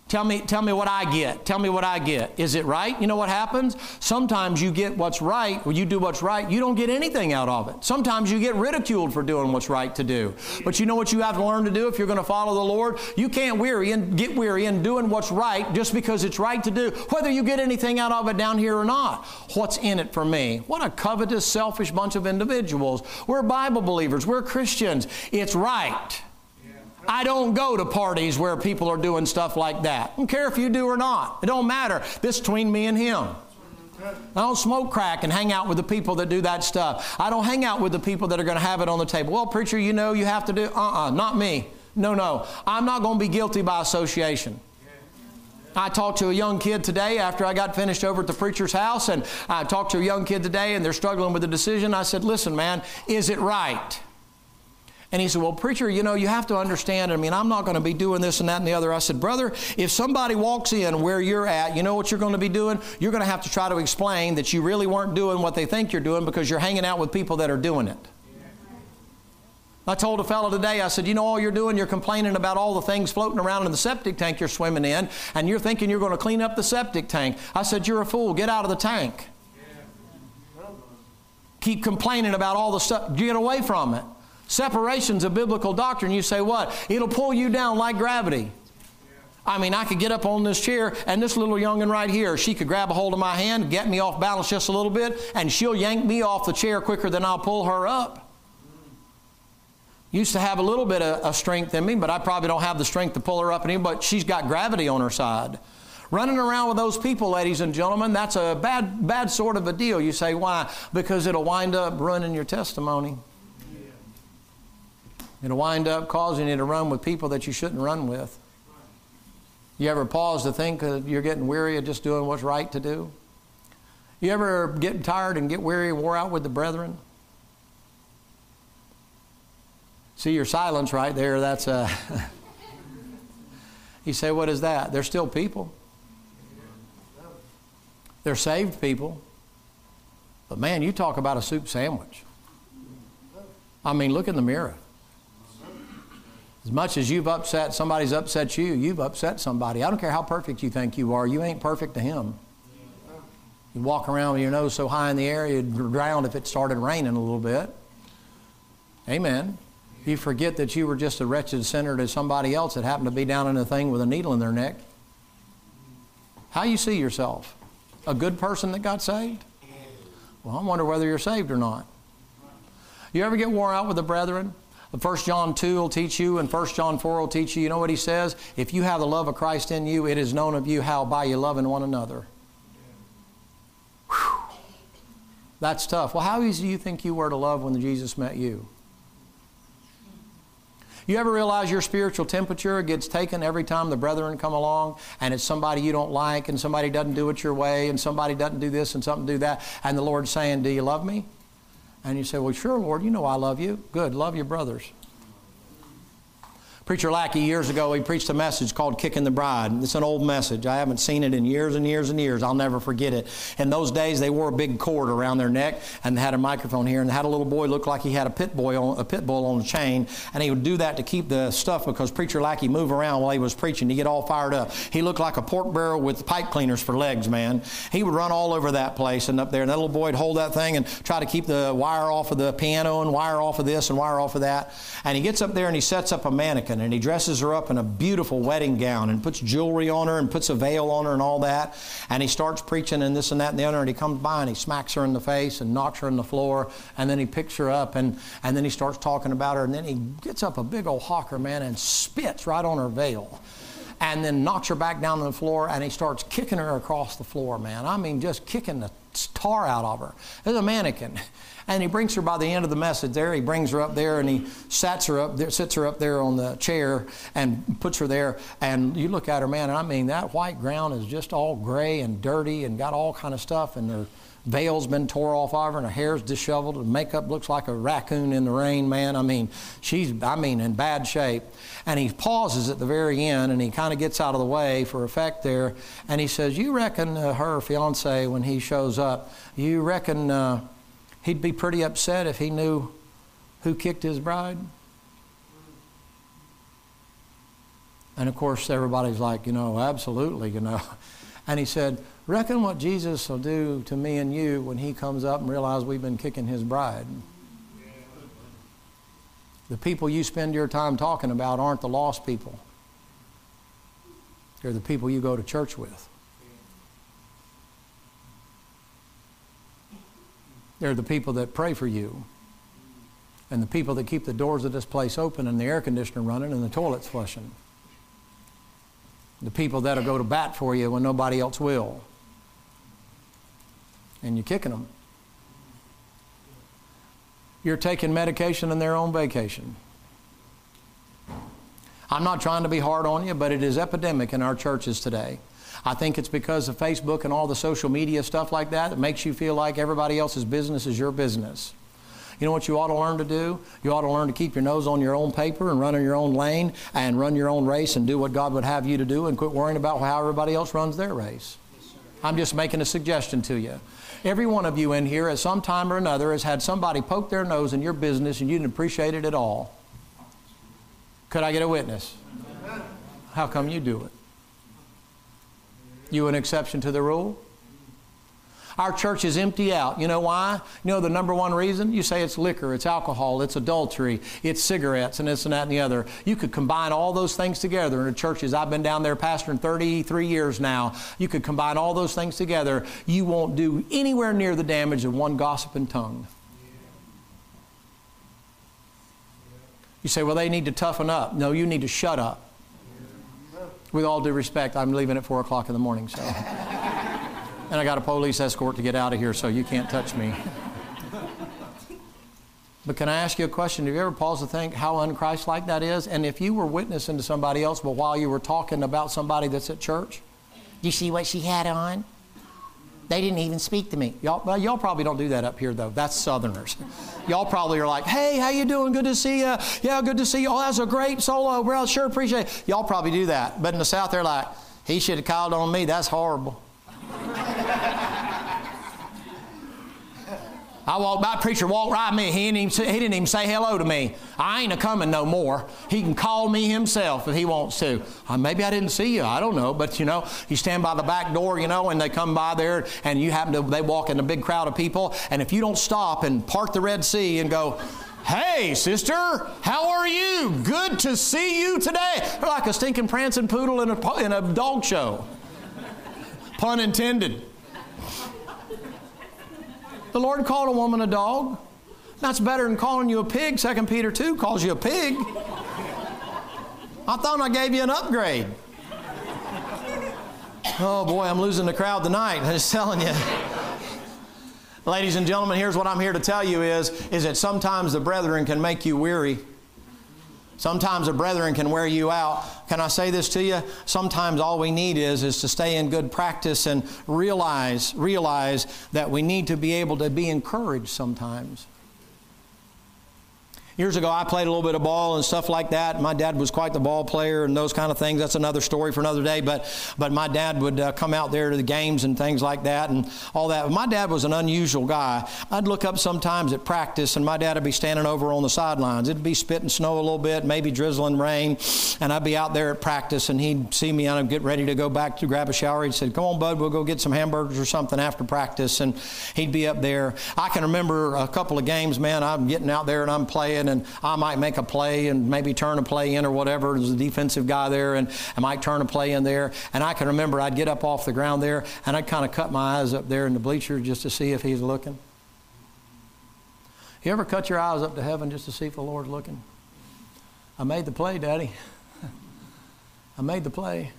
Speaker 1: Tell me, tell me what I get. Tell me what I get. Is it right? You know what happens? Sometimes you get what's right, when you do what's right, you don't get anything out of it. Sometimes you get ridiculed for doing what's right to do. But you know what you have to learn to do if you're going to follow the Lord? You can't weary and get weary in doing what's right just because it's right to do, whether you get anything out of it down here or not. What's in it for me? What a covetous, selfish bunch of individuals. We're Bible believers, we're Christians. It's right. I don't go to parties where people are doing stuff like that. I don't care if you do or not. It don't matter. This between me and him. I don't smoke crack and hang out with the people that do that stuff. I don't hang out with the people that are going to have it on the table. Well, preacher, you know you have to do. Uh uh not me. No, no. I'm not going to be guilty by association. I talked to a young kid today after I got finished over at the preacher's house, and I talked to a young kid today, and they're struggling with a decision. I said, Listen, man, is it right? And he said, Well, preacher, you know, you have to understand. I mean, I'm not going to be doing this and that and the other. I said, Brother, if somebody walks in where you're at, you know what you're going to be doing? You're going to have to try to explain that you really weren't doing what they think you're doing because you're hanging out with people that are doing it. I told a fellow today, I said, You know, all you're doing, you're complaining about all the things floating around in the septic tank you're swimming in, and you're thinking you're going to clean up the septic tank. I said, You're a fool. Get out of the tank. Keep complaining about all the stuff. Get away from it. Separation's a biblical doctrine. You say what? It'll pull you down like gravity. I mean, I could get up on this chair, and this little youngin' right here, she could grab a hold of my hand, get me off balance just a little bit, and she'll yank me off the chair quicker than I'll pull her up. Used to have a little bit of, of strength in me, but I probably don't have the strength to pull her up anymore. But she's got gravity on her side. Running around with those people, ladies and gentlemen, that's a bad, bad sort of a deal. You say, why? Because it'll wind up ruining your testimony. It'll wind up causing you to run with people that you shouldn't run with. You ever pause to think that you're getting weary of just doing what's right to do? You ever get tired and get weary and wore out with the brethren? See your silence right there. That's uh, a. you say, what is that? They're still people. They're saved people. But man, you talk about a soup sandwich. I mean, look in the mirror. As much as you've upset, somebody's upset you, you've upset somebody. I don't care how perfect you think you are, you ain't perfect to him. You walk around with your nose so high in the air, you'd drown if it started raining a little bit. Amen. You forget that you were just a wretched sinner to somebody else that happened to be down in a thing with a needle in their neck. How you see yourself? A good person that got saved? Well, I wonder whether you're saved or not. You ever get worn out with the brethren? 1 John 2 will teach you, and 1 John 4 will teach you. You know what he says? If you have the love of Christ in you, it is known of you how by you loving one another. Whew. That's tough. Well, how easy do you think you were to love when Jesus met you? You ever realize your spiritual temperature gets taken every time the brethren come along and it's somebody you don't like and somebody doesn't do it your way and somebody doesn't do this and something do that and the Lord's saying, Do you love me? And you say, Well, sure, Lord, you know I love you. Good, love your brothers. Preacher Lackey, years ago, he preached a message called Kicking the Bride. It's an old message. I haven't seen it in years and years and years. I'll never forget it. In those days, they wore a big cord around their neck and had a microphone here and had a little boy look like he had a pit, boy on, a pit bull on a chain. And he would do that to keep the stuff because Preacher Lackey move around while he was preaching to get all fired up. He looked like a pork barrel with pipe cleaners for legs, man. He would run all over that place and up there. And that little boy would hold that thing and try to keep the wire off of the piano and wire off of this and wire off of that. And he gets up there and he sets up a mannequin and he dresses her up in a beautiful wedding gown and puts jewelry on her and puts a veil on her and all that. And he starts preaching and this and that and the other. And he comes by and he smacks her in the face and knocks her on the floor. And then he picks her up and, and then he starts talking about her. And then he gets up a big old hawker, man, and spits right on her veil and then knocks her back down on the floor and he starts kicking her across the floor, man. I mean, just kicking the tar out of her. There's a mannequin. And he brings her by the end of the message there. He brings her up there and he sits her up there, sits her up there on the chair and puts her there. And you look at her, man, I mean, that white ground is just all gray and dirty and got all kind of stuff. And her veil's been tore off of her and her hair's disheveled. and makeup looks like a raccoon in the rain, man. I mean, she's, I mean, in bad shape. And he pauses at the very end and he kind of gets out of the way for effect there. And he says, You reckon uh, her fiance, when he shows up, you reckon. Uh, he'd be pretty upset if he knew who kicked his bride. And of course, everybody's like, you know, absolutely, you know. And he said, Reckon what Jesus will do to me and you when he comes up and realizes we've been kicking his bride. The people you spend your time talking about aren't the lost people, they're the people you go to church with. They're the people that pray for you. And the people that keep the doors of this place open and the air conditioner running and the toilets flushing. The people that'll go to bat for you when nobody else will. And you're kicking them. You're taking medication in their own vacation. I'm not trying to be hard on you, but it is epidemic in our churches today. I think it's because of Facebook and all the social media stuff like that that makes you feel like everybody else's business is your business. You know what you ought to learn to do? You ought to learn to keep your nose on your own paper and run in your own lane and run your own race and do what God would have you to do and quit worrying about how everybody else runs their race. I'm just making a suggestion to you. Every one of you in here at some time or another has had somebody poke their nose in your business and you didn't appreciate it at all. Could I get a witness? How come you do it? You an exception to the rule? Our church is empty out. You know why? You know the number one reason? You say it's liquor, it's alcohol, it's adultery, it's cigarettes, and this and that and the other. You could combine all those things together in the churches. I've been down there pastoring 33 years now. You could combine all those things together. You won't do anywhere near the damage of one gossiping tongue. You say, well, they need to toughen up. No, you need to shut up with all due respect, I'm leaving at 4 o'clock in the morning, so. and I got a police escort to get out of here, so you can't touch me. But can I ask you a question? Have you ever paused to think how unchristlike that is? And if you were witnessing to somebody else, but while you were talking about somebody that's at church, you see what she had on? They didn't even speak to me. Y'all, well, y'all probably don't do that up here, though. That's Southerners. y'all probably are like, hey, how you doing? Good to see you. Yeah, good to see you. Oh, that's a great solo, bro. Sure appreciate it. Y'all probably do that. But in the South, they're like, he should have called on me. That's horrible. I walked by, preacher walked right me. He didn't, even say, he didn't even say hello to me. I ain't a coming no more. He can call me himself if he wants to. Uh, maybe I didn't see you. I don't know. But you know, you stand by the back door, you know, and they come by there and you happen to, they walk in a big crowd of people. And if you don't stop and part the Red Sea and go, Hey, sister, how are you? Good to see you today. They're like a stinking prancing poodle in a, in a dog show. Pun intended. The Lord called a woman a dog. That's better than calling you a pig. 2 Peter 2 calls you a pig. I thought I gave you an upgrade. Oh boy, I'm losing the crowd tonight. I'm just telling you. Ladies and gentlemen, here's what I'm here to tell you is, is that sometimes the brethren can make you weary. Sometimes the brethren can wear you out. Can I say this to you? Sometimes all we need is, is to stay in good practice and realize, realize that we need to be able to be encouraged sometimes. Years ago, I played a little bit of ball and stuff like that. My dad was quite the ball player and those kind of things. That's another story for another day. But, but my dad would uh, come out there to the games and things like that and all that. My dad was an unusual guy. I'd look up sometimes at practice, and my dad would be standing over on the sidelines. It'd be spitting snow a little bit, maybe drizzling rain, and I'd be out there at practice, and he'd see me and I'd get ready to go back to grab a shower. He'd say, "Come on, bud, we'll go get some hamburgers or something after practice," and he'd be up there. I can remember a couple of games, man. I'm getting out there and I'm playing, and I might make a play and maybe turn a play in or whatever. There's a defensive guy there, and I might turn a play in there. And I can remember I'd get up off the ground there, and I'd kind of cut my eyes up there in the bleacher just to see if he's looking. You ever cut your eyes up to heaven just to see if the Lord's looking? I made the play, Daddy. I made the play.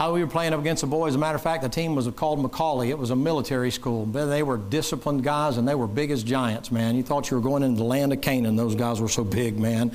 Speaker 1: We were playing up against the boys. As a matter of fact, the team was called Macaulay. It was a military school. They were disciplined guys, and they were big as giants, man. You thought you were going into the land of Canaan. Those guys were so big, man.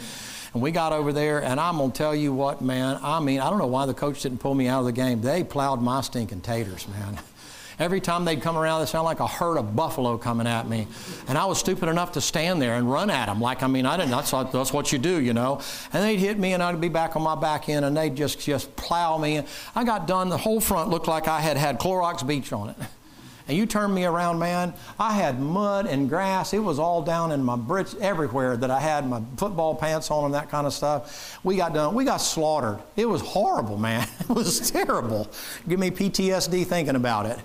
Speaker 1: And we got over there, and I'm going to tell you what, man. I mean, I don't know why the coach didn't pull me out of the game. They plowed my stinking taters, man. Every time they'd come around, it sounded like a herd of buffalo coming at me. And I was stupid enough to stand there and run at them. Like, I mean, I didn't, that's, that's what you do, you know. And they'd hit me, and I'd be back on my back end, and they'd just, just plow me. I got done, the whole front looked like I had had Clorox Bleach on it. And you turned me around, man. I had mud and grass. It was all down in my britches everywhere that I had my football pants on and that kind of stuff. We got done. We got slaughtered. It was horrible, man. It was terrible. Give me PTSD thinking about it.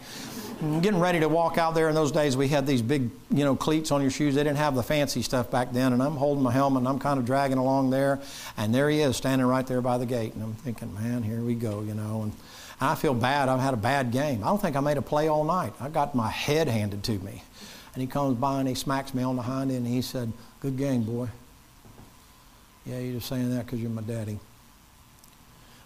Speaker 1: getting ready to walk out there in those days, we had these big, you know, cleats on your shoes. They didn't have the fancy stuff back then. And I'm holding my helmet and I'm kind of dragging along there. And there he is standing right there by the gate. And I'm thinking, man, here we go, you know. And I feel bad. I've had a bad game. I don't think I made a play all night. I got my head handed to me. And he comes by and he smacks me on the hind end and he said, Good game, boy. Yeah, you're just saying that because you're my daddy.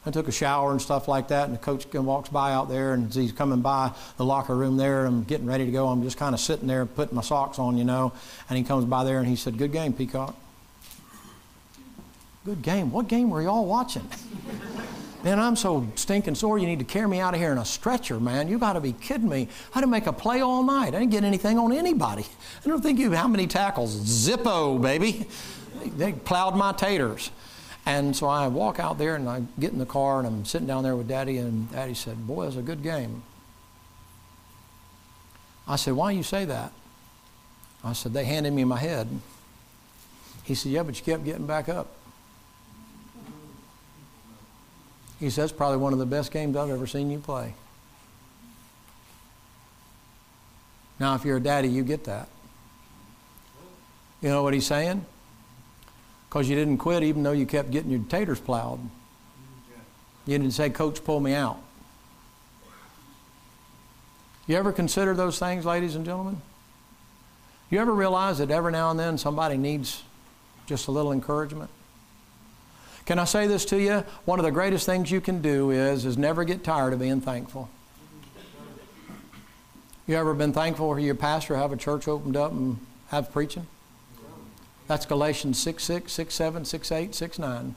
Speaker 1: I took a shower and stuff like that, and the coach walks by out there, and he's coming by the locker room there. I'm getting ready to go. I'm just kind of sitting there putting my socks on, you know. And he comes by there and he said, Good game, Peacock. Good game. What game were y'all watching? Man, I'm so stinking sore. You need to carry me out of here in a stretcher, man. You got to be kidding me. I didn't make a play all night. I didn't get anything on anybody. I don't think you how many tackles. Zippo, baby. They plowed my taters. And so I walk out there and I get in the car and I'm sitting down there with Daddy, and Daddy said, Boy, was a good game. I said, Why you say that? I said, They handed me my head. He said, Yeah, but you kept getting back up. He says, probably one of the best games I've ever seen you play. Now, if you're a daddy, you get that. You know what he's saying? Because you didn't quit even though you kept getting your taters plowed. You didn't say, Coach, pull me out. You ever consider those things, ladies and gentlemen? You ever realize that every now and then somebody needs just a little encouragement? Can I say this to you? One of the greatest things you can do is, is never get tired of being thankful. You ever been thankful for your pastor have a church opened up and have preaching? That's Galatians 6 6, 6 7, 6 8, 6 9.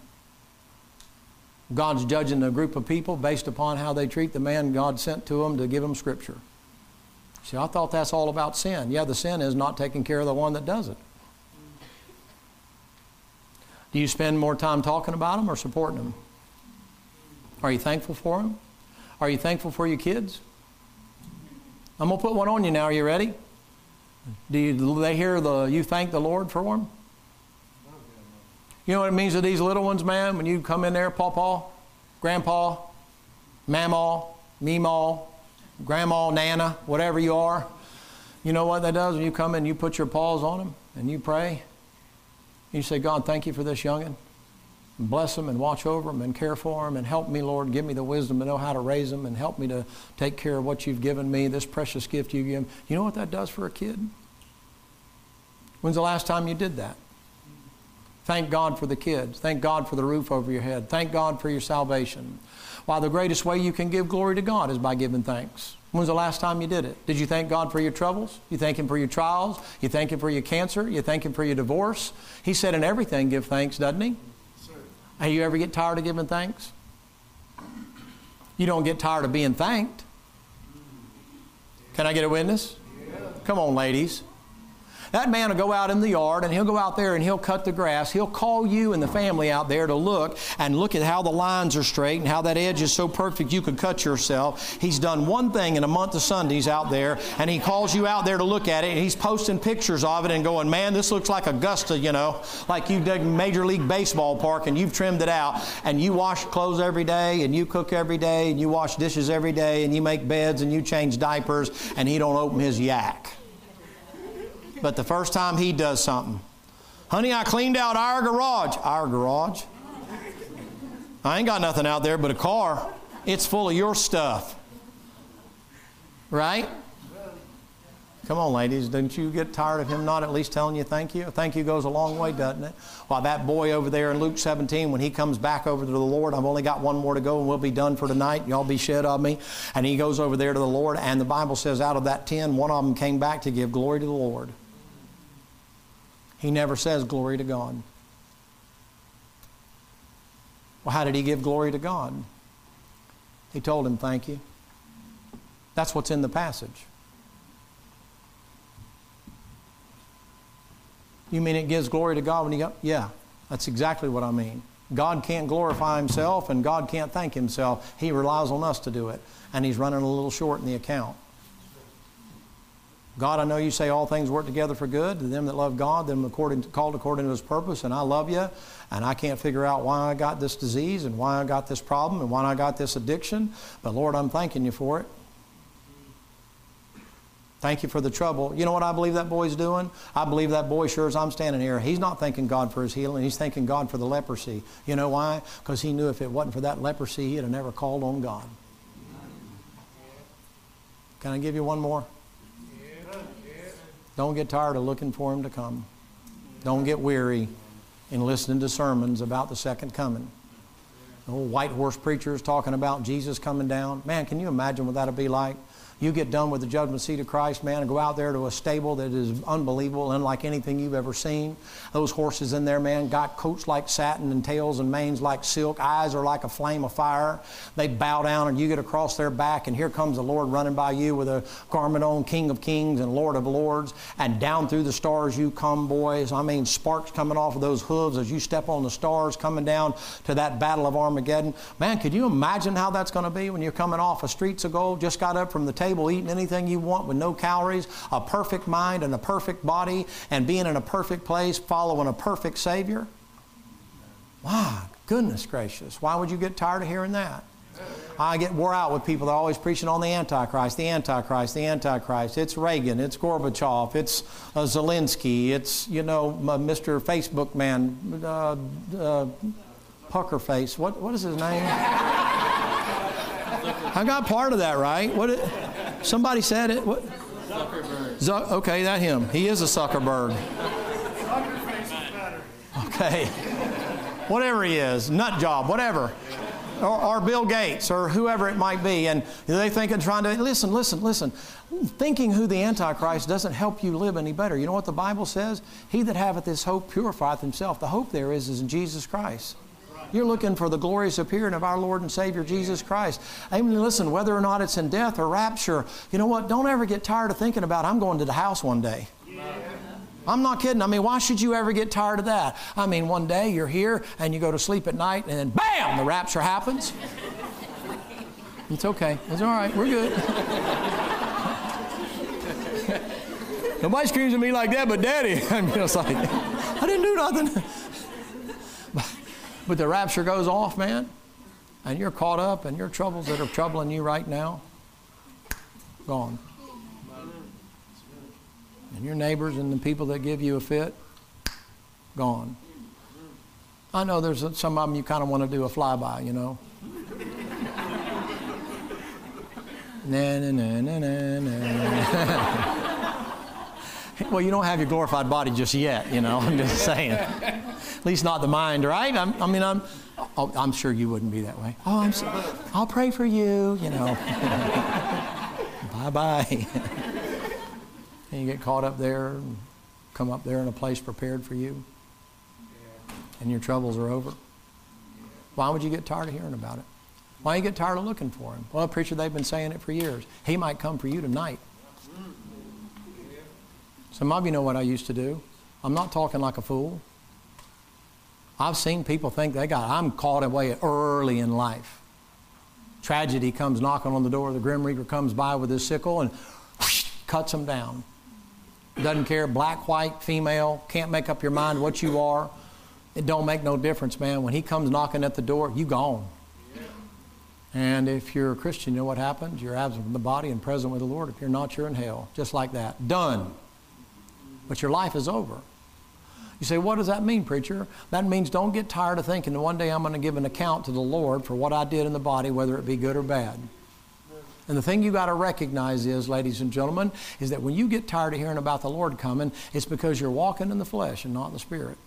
Speaker 1: God's judging a group of people based upon how they treat the man God sent to them to give them Scripture. See, I thought that's all about sin. Yeah, the sin is not taking care of the one that does it. Do you spend more time talking about them or supporting them? Are you thankful for them? Are you thankful for your kids? I'm going to put one on you now. Are you ready? Do, you, do they hear the you thank the Lord for them? You know what it means to these little ones, man? When you come in there, Pawpaw, Grandpa, Mamaw, Meemaw, Grandma, Nana, whatever you are. You know what that does? When you come in, you put your paws on them and you pray. You say, God, thank you for this youngin'. Bless them and watch over them and care for them and help me, Lord. Give me the wisdom to know how to raise them and help me to take care of what you've given me, this precious gift you give. Him. You know what that does for a kid? When's the last time you did that? Thank God for the kids. Thank God for the roof over your head. Thank God for your salvation. Why, the greatest way you can give glory to God is by giving thanks. When's the last time you did it? Did you thank God for your troubles? You thank Him for your trials? You thank Him for your cancer? You thank Him for your divorce? He said in everything, give thanks, doesn't He?
Speaker 2: Sir.
Speaker 1: Hey, you ever get tired of giving thanks? You don't get tired of being thanked. Can I get a witness? Come on, ladies. That man will go out in the yard and he'll go out there and he'll cut the grass. He'll call you and the family out there to look and look at how the lines are straight and how that edge is so perfect you could cut yourself. He's done one thing in a month of Sundays out there and he calls you out there to look at it and he's posting pictures of it and going, man, this looks like Augusta, you know, like you did Major League Baseball park and you've trimmed it out and you wash clothes every day and you cook every day and you wash dishes every day and you make beds and you change diapers and he don't open his yak but the first time he does something. Honey, I cleaned out our garage. Our garage? I ain't got nothing out there but a car. It's full of your stuff. Right? Come on, ladies. Don't you get tired of him not at least telling you thank you? Thank you goes a long way, doesn't it? While that boy over there in Luke 17, when he comes back over to the Lord, I've only got one more to go and we'll be done for tonight. Y'all be shed of me. And he goes over there to the Lord, and the Bible says out of that ten, one of them came back to give glory to the Lord. He never says glory to God. Well, how did he give glory to God? He told him, Thank you. That's what's in the passage. You mean it gives glory to God when you go? Yeah, that's exactly what I mean. God can't glorify himself and God can't thank himself. He relies on us to do it. And he's running a little short in the account. God, I know you say all things work together for good to them that love God, them according to, called according to His purpose, and I love you, and I can't figure out why I got this disease and why I got this problem and why I got this addiction, but Lord, I'm thanking you for it. Thank you for the trouble. You know what I believe that boy's doing? I believe that boy, sure as I'm standing here, he's not thanking God for his healing. He's thanking God for the leprosy. You know why? Because he knew if it wasn't for that leprosy, he'd have never called on God. Can I give you one more? Don't get tired of looking for him to come. Don't get weary in listening to sermons about the second coming. The old white horse preachers talking about Jesus coming down. Man, can you imagine what that'll be like? You get done with the judgment seat of Christ, man, and go out there to a stable that is unbelievable, unlike anything you've ever seen. Those horses in there, man, got coats like satin and tails and manes like silk. Eyes are like a flame of fire. They bow down, and you get across their back, and here comes the Lord running by you with a garment on, King of Kings and Lord of Lords. And down through the stars you come, boys. I mean, sparks coming off of those hooves as you step on the stars, coming down to that battle of Armageddon. Man, could you imagine how that's going to be when you're coming off of streets of gold, just got up from the table eating anything you want with no calories, a perfect mind and a perfect body, and being in a perfect place, following a perfect Savior? My goodness gracious. Why would you get tired of hearing that? I get wore out with people that are always preaching on the Antichrist, the Antichrist, the Antichrist. It's Reagan, it's Gorbachev, it's uh, Zelensky, it's, you know, Mr. Facebook man, uh, uh, Puckerface. What, what is his name? I got part of that right. What? It, somebody said it. What?
Speaker 2: Zuckerberg.
Speaker 1: Zuck, okay, that him. He is a
Speaker 2: better.
Speaker 1: Okay. whatever he is, nut job, whatever. Or, or Bill Gates or whoever it might be. And they think and trying to listen, listen, listen. Thinking who the Antichrist doesn't help you live any better. You know what the Bible says? He that haveth this hope purifieth himself. The hope there is, is in Jesus Christ. You're looking for the glorious appearing of our Lord and Savior Jesus Christ. Amen. listen, whether or not it's in death or rapture, you know what? Don't ever get tired of thinking about I'm going to the house one day. I'm not kidding. I mean, why should you ever get tired of that? I mean, one day you're here and you go to sleep at night and then bam, the rapture happens. It's okay. It's all right. We're good. Nobody screams at me like that but daddy. I mean, it's like, I didn't do nothing. But the rapture goes off, man, and you're caught up, and your troubles that are troubling you right now, gone. And your neighbors and the people that give you a fit, gone. I know there's some of them you kind of want to do a flyby, you know. na na na na na na. well, you don't have your glorified body just yet, you know. I'm just saying. At least not the mind, right? I'm, i mean, I'm, oh, I'm sure you wouldn't be that way. Oh, I'm so, I'll pray for you, you know. bye bye. and you get caught up there, come up there in a place prepared for you, and your troubles are over. Why would you get tired of hearing about it? Why you get tired of looking for him? Well, preacher, they've been saying it for years. He might come for you tonight. Some of you know what I used to do. I'm not talking like a fool. I've seen people think they got, I'm caught away early in life. Tragedy comes knocking on the door, the Grim Reaper comes by with his sickle and whoosh, cuts them down. Doesn't care, black, white, female, can't make up your mind what you are. It don't make no difference, man. When he comes knocking at the door, you gone. And if you're a Christian, you know what happens? You're absent from the body and present with the Lord. If you're not, you're in hell. Just like that. Done but your life is over. You say, what does that mean, preacher? That means don't get tired of thinking that one day I'm going to give an account to the Lord for what I did in the body, whether it be good or bad. And the thing you got to recognize is, ladies and gentlemen, is that when you get tired of hearing about the Lord coming, it's because you're walking in the flesh and not in the spirit.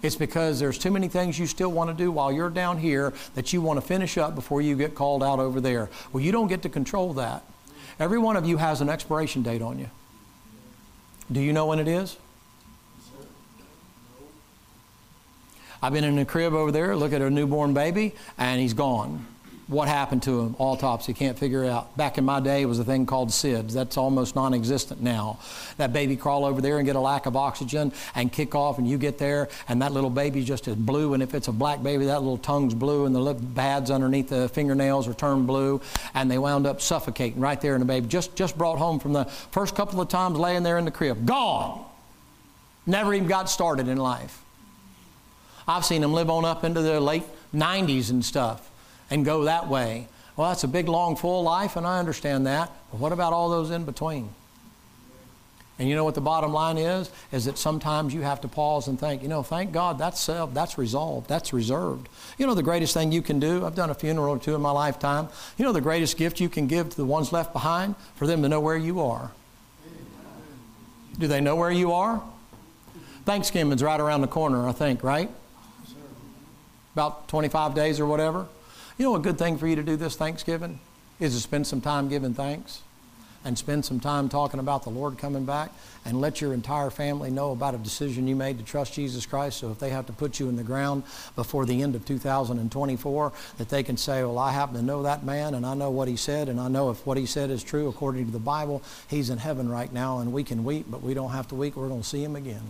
Speaker 1: It's because there's too many things you still want to do while you're down here that you want to finish up before you get called out over there. Well, you don't get to control that. Every one of you has an expiration date on you. Do you know when it is? I've been in a crib over there, look at a newborn baby, and he's gone. What happened to him? Autopsy, can't figure it out. Back in my day, it was a thing called SIDS. That's almost non existent now. That baby crawl over there and get a lack of oxygen and kick off, and you get there, and that little baby's just as blue. And if it's a black baby, that little tongue's blue, and the little pads underneath the fingernails are turned blue, and they wound up suffocating right there in the baby. Just, just brought home from the first couple of times laying there in the crib. Gone! Never even got started in life. I've seen them live on up into the late 90s and stuff and go that way. Well, that's a big, long, full life, and I understand that. But what about all those in between? And you know what the bottom line is? Is that sometimes you have to pause and think, you know, thank God that's self, that's resolved, that's reserved. You know the greatest thing you can do? I've done a funeral or two in my lifetime. You know the greatest gift you can give to the ones left behind? For them to know where you are. Do they know where you are? Thanksgiving's right around the corner, I think, right? About 25 days or whatever. You know, a good thing for you to do this Thanksgiving is to spend some time giving thanks and spend some time talking about the Lord coming back and let your entire family know about a decision you made to trust Jesus Christ. So if they have to put you in the ground before the end of 2024, that they can say, Well, I happen to know that man and I know what he said, and I know if what he said is true according to the Bible, he's in heaven right now and we can weep, but we don't have to weep. We're going to see him again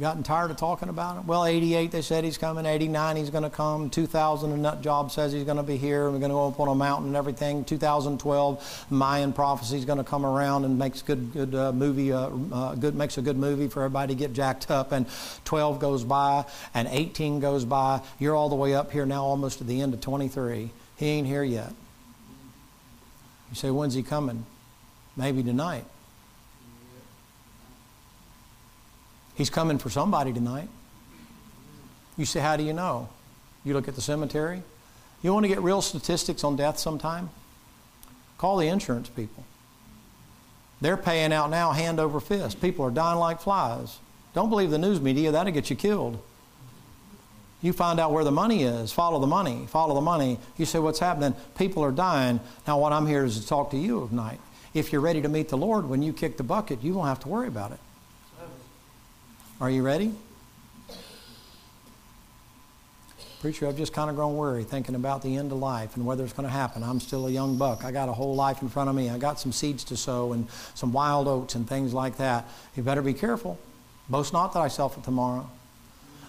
Speaker 1: gotten tired of talking about it? Well, 88, they said he's coming. 89, he's going to come. 2000, a nut job says he's going to be here. We're going to go up on a mountain and everything. 2012, Mayan prophecy is going to come around and makes good, good uh, movie, uh, uh, good, makes a good movie for everybody to get jacked up. And 12 goes by, and 18 goes by. You're all the way up here now, almost to the end of 23. He ain't here yet. You say, when's he coming? Maybe tonight. He's coming for somebody tonight. You say, How do you know? You look at the cemetery. You want to get real statistics on death sometime? Call the insurance people. They're paying out now hand over fist. People are dying like flies. Don't believe the news media, that'll get you killed. You find out where the money is, follow the money, follow the money. You say, What's happening? People are dying. Now, what I'm here is to talk to you tonight. If you're ready to meet the Lord, when you kick the bucket, you won't have to worry about it. Are you ready? Preacher, I've just kind of grown weary thinking about the end of life and whether it's going to happen. I'm still a young buck. I got a whole life in front of me. I got some seeds to sow and some wild oats and things like that. You better be careful. Boast not that thyself of tomorrow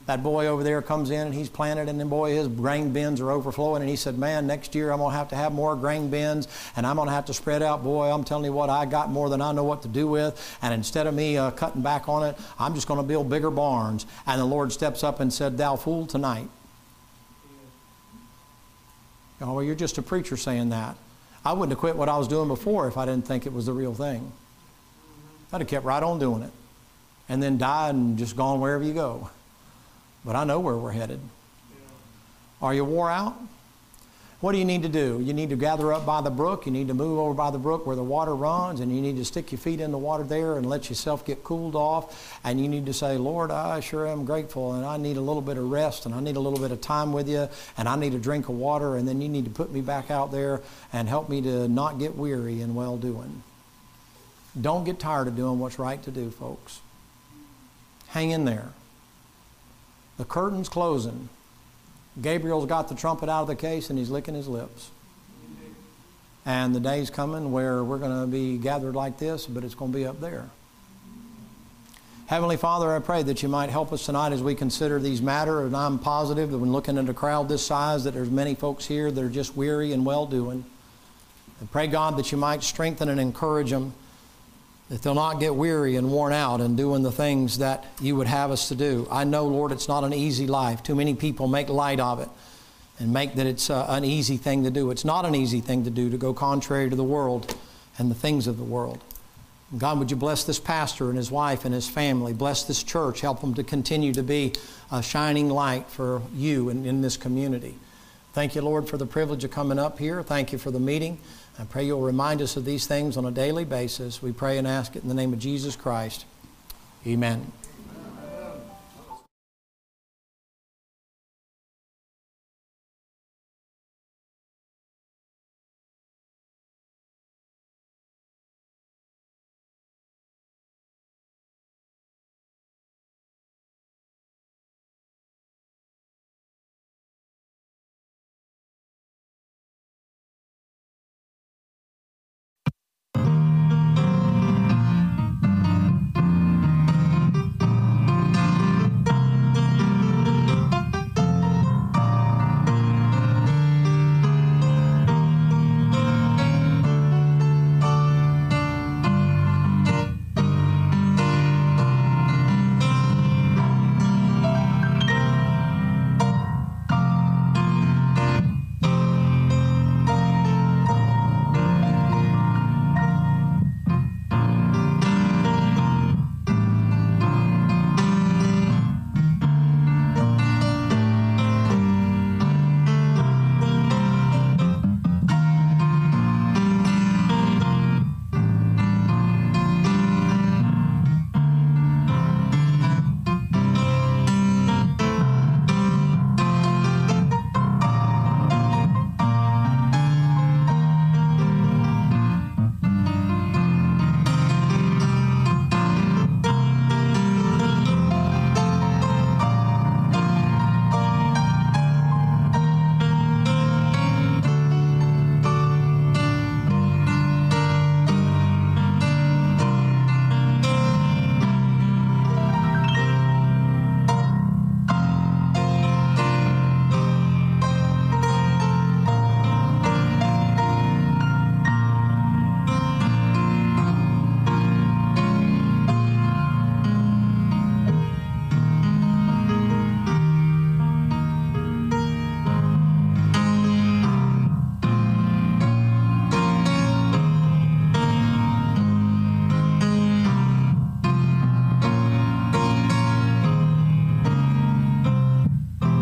Speaker 1: that boy over there comes in and he's planted and then boy his grain bins are overflowing. And he said man next year i'm going to have to have more grain bins and i'm going to have to spread out boy. I'm telling you what i got more than i know what to do with. And instead of me uh, cutting back on it i'm just going to build bigger barns. And the lord steps up and said thou fool tonight. Oh well you're just a preacher saying that. I wouldn't have quit what i was doing before if i didn't think it was the real thing. I'd have kept right on doing it and then died and just gone wherever you go but I know where we're headed. Are you wore out? What do you need to do? You need to gather up by the brook. You need to move over by the brook where the water runs, and you need to stick your feet in the water there and let yourself get cooled off. And you need to say, Lord, I sure am grateful, and I need a little bit of rest, and I need a little bit of time with you, and I need a drink of water, and then you need to put me back out there and help me to not get weary in well doing. Don't get tired of doing what's right to do, folks. Hang in there. The curtain's closing. Gabriel's got the trumpet out of the case and he's licking his lips. And the day's coming where we're going to be gathered like this, but it's going to be up there. Heavenly Father, I pray that you might help us tonight as we consider these matters. And I'm positive that when looking at a crowd this size, that there's many folks here that are just weary and well doing. And pray, God, that you might strengthen and encourage them, that they'll not get weary and worn out in doing the things that you would have us to do. I know, Lord, it's not an easy life. Too many people make light of it and make that it's uh, an easy thing to do. It's not an easy thing to do to go contrary to the world and the things of the world. God, would you bless this pastor and his wife and his family? Bless this church. Help them to continue to be a shining light for you and in this community. Thank you, Lord, for the privilege of coming up here. Thank you for the meeting. I pray you'll remind us of these things on a daily basis. We pray and ask it in the name of Jesus Christ. Amen.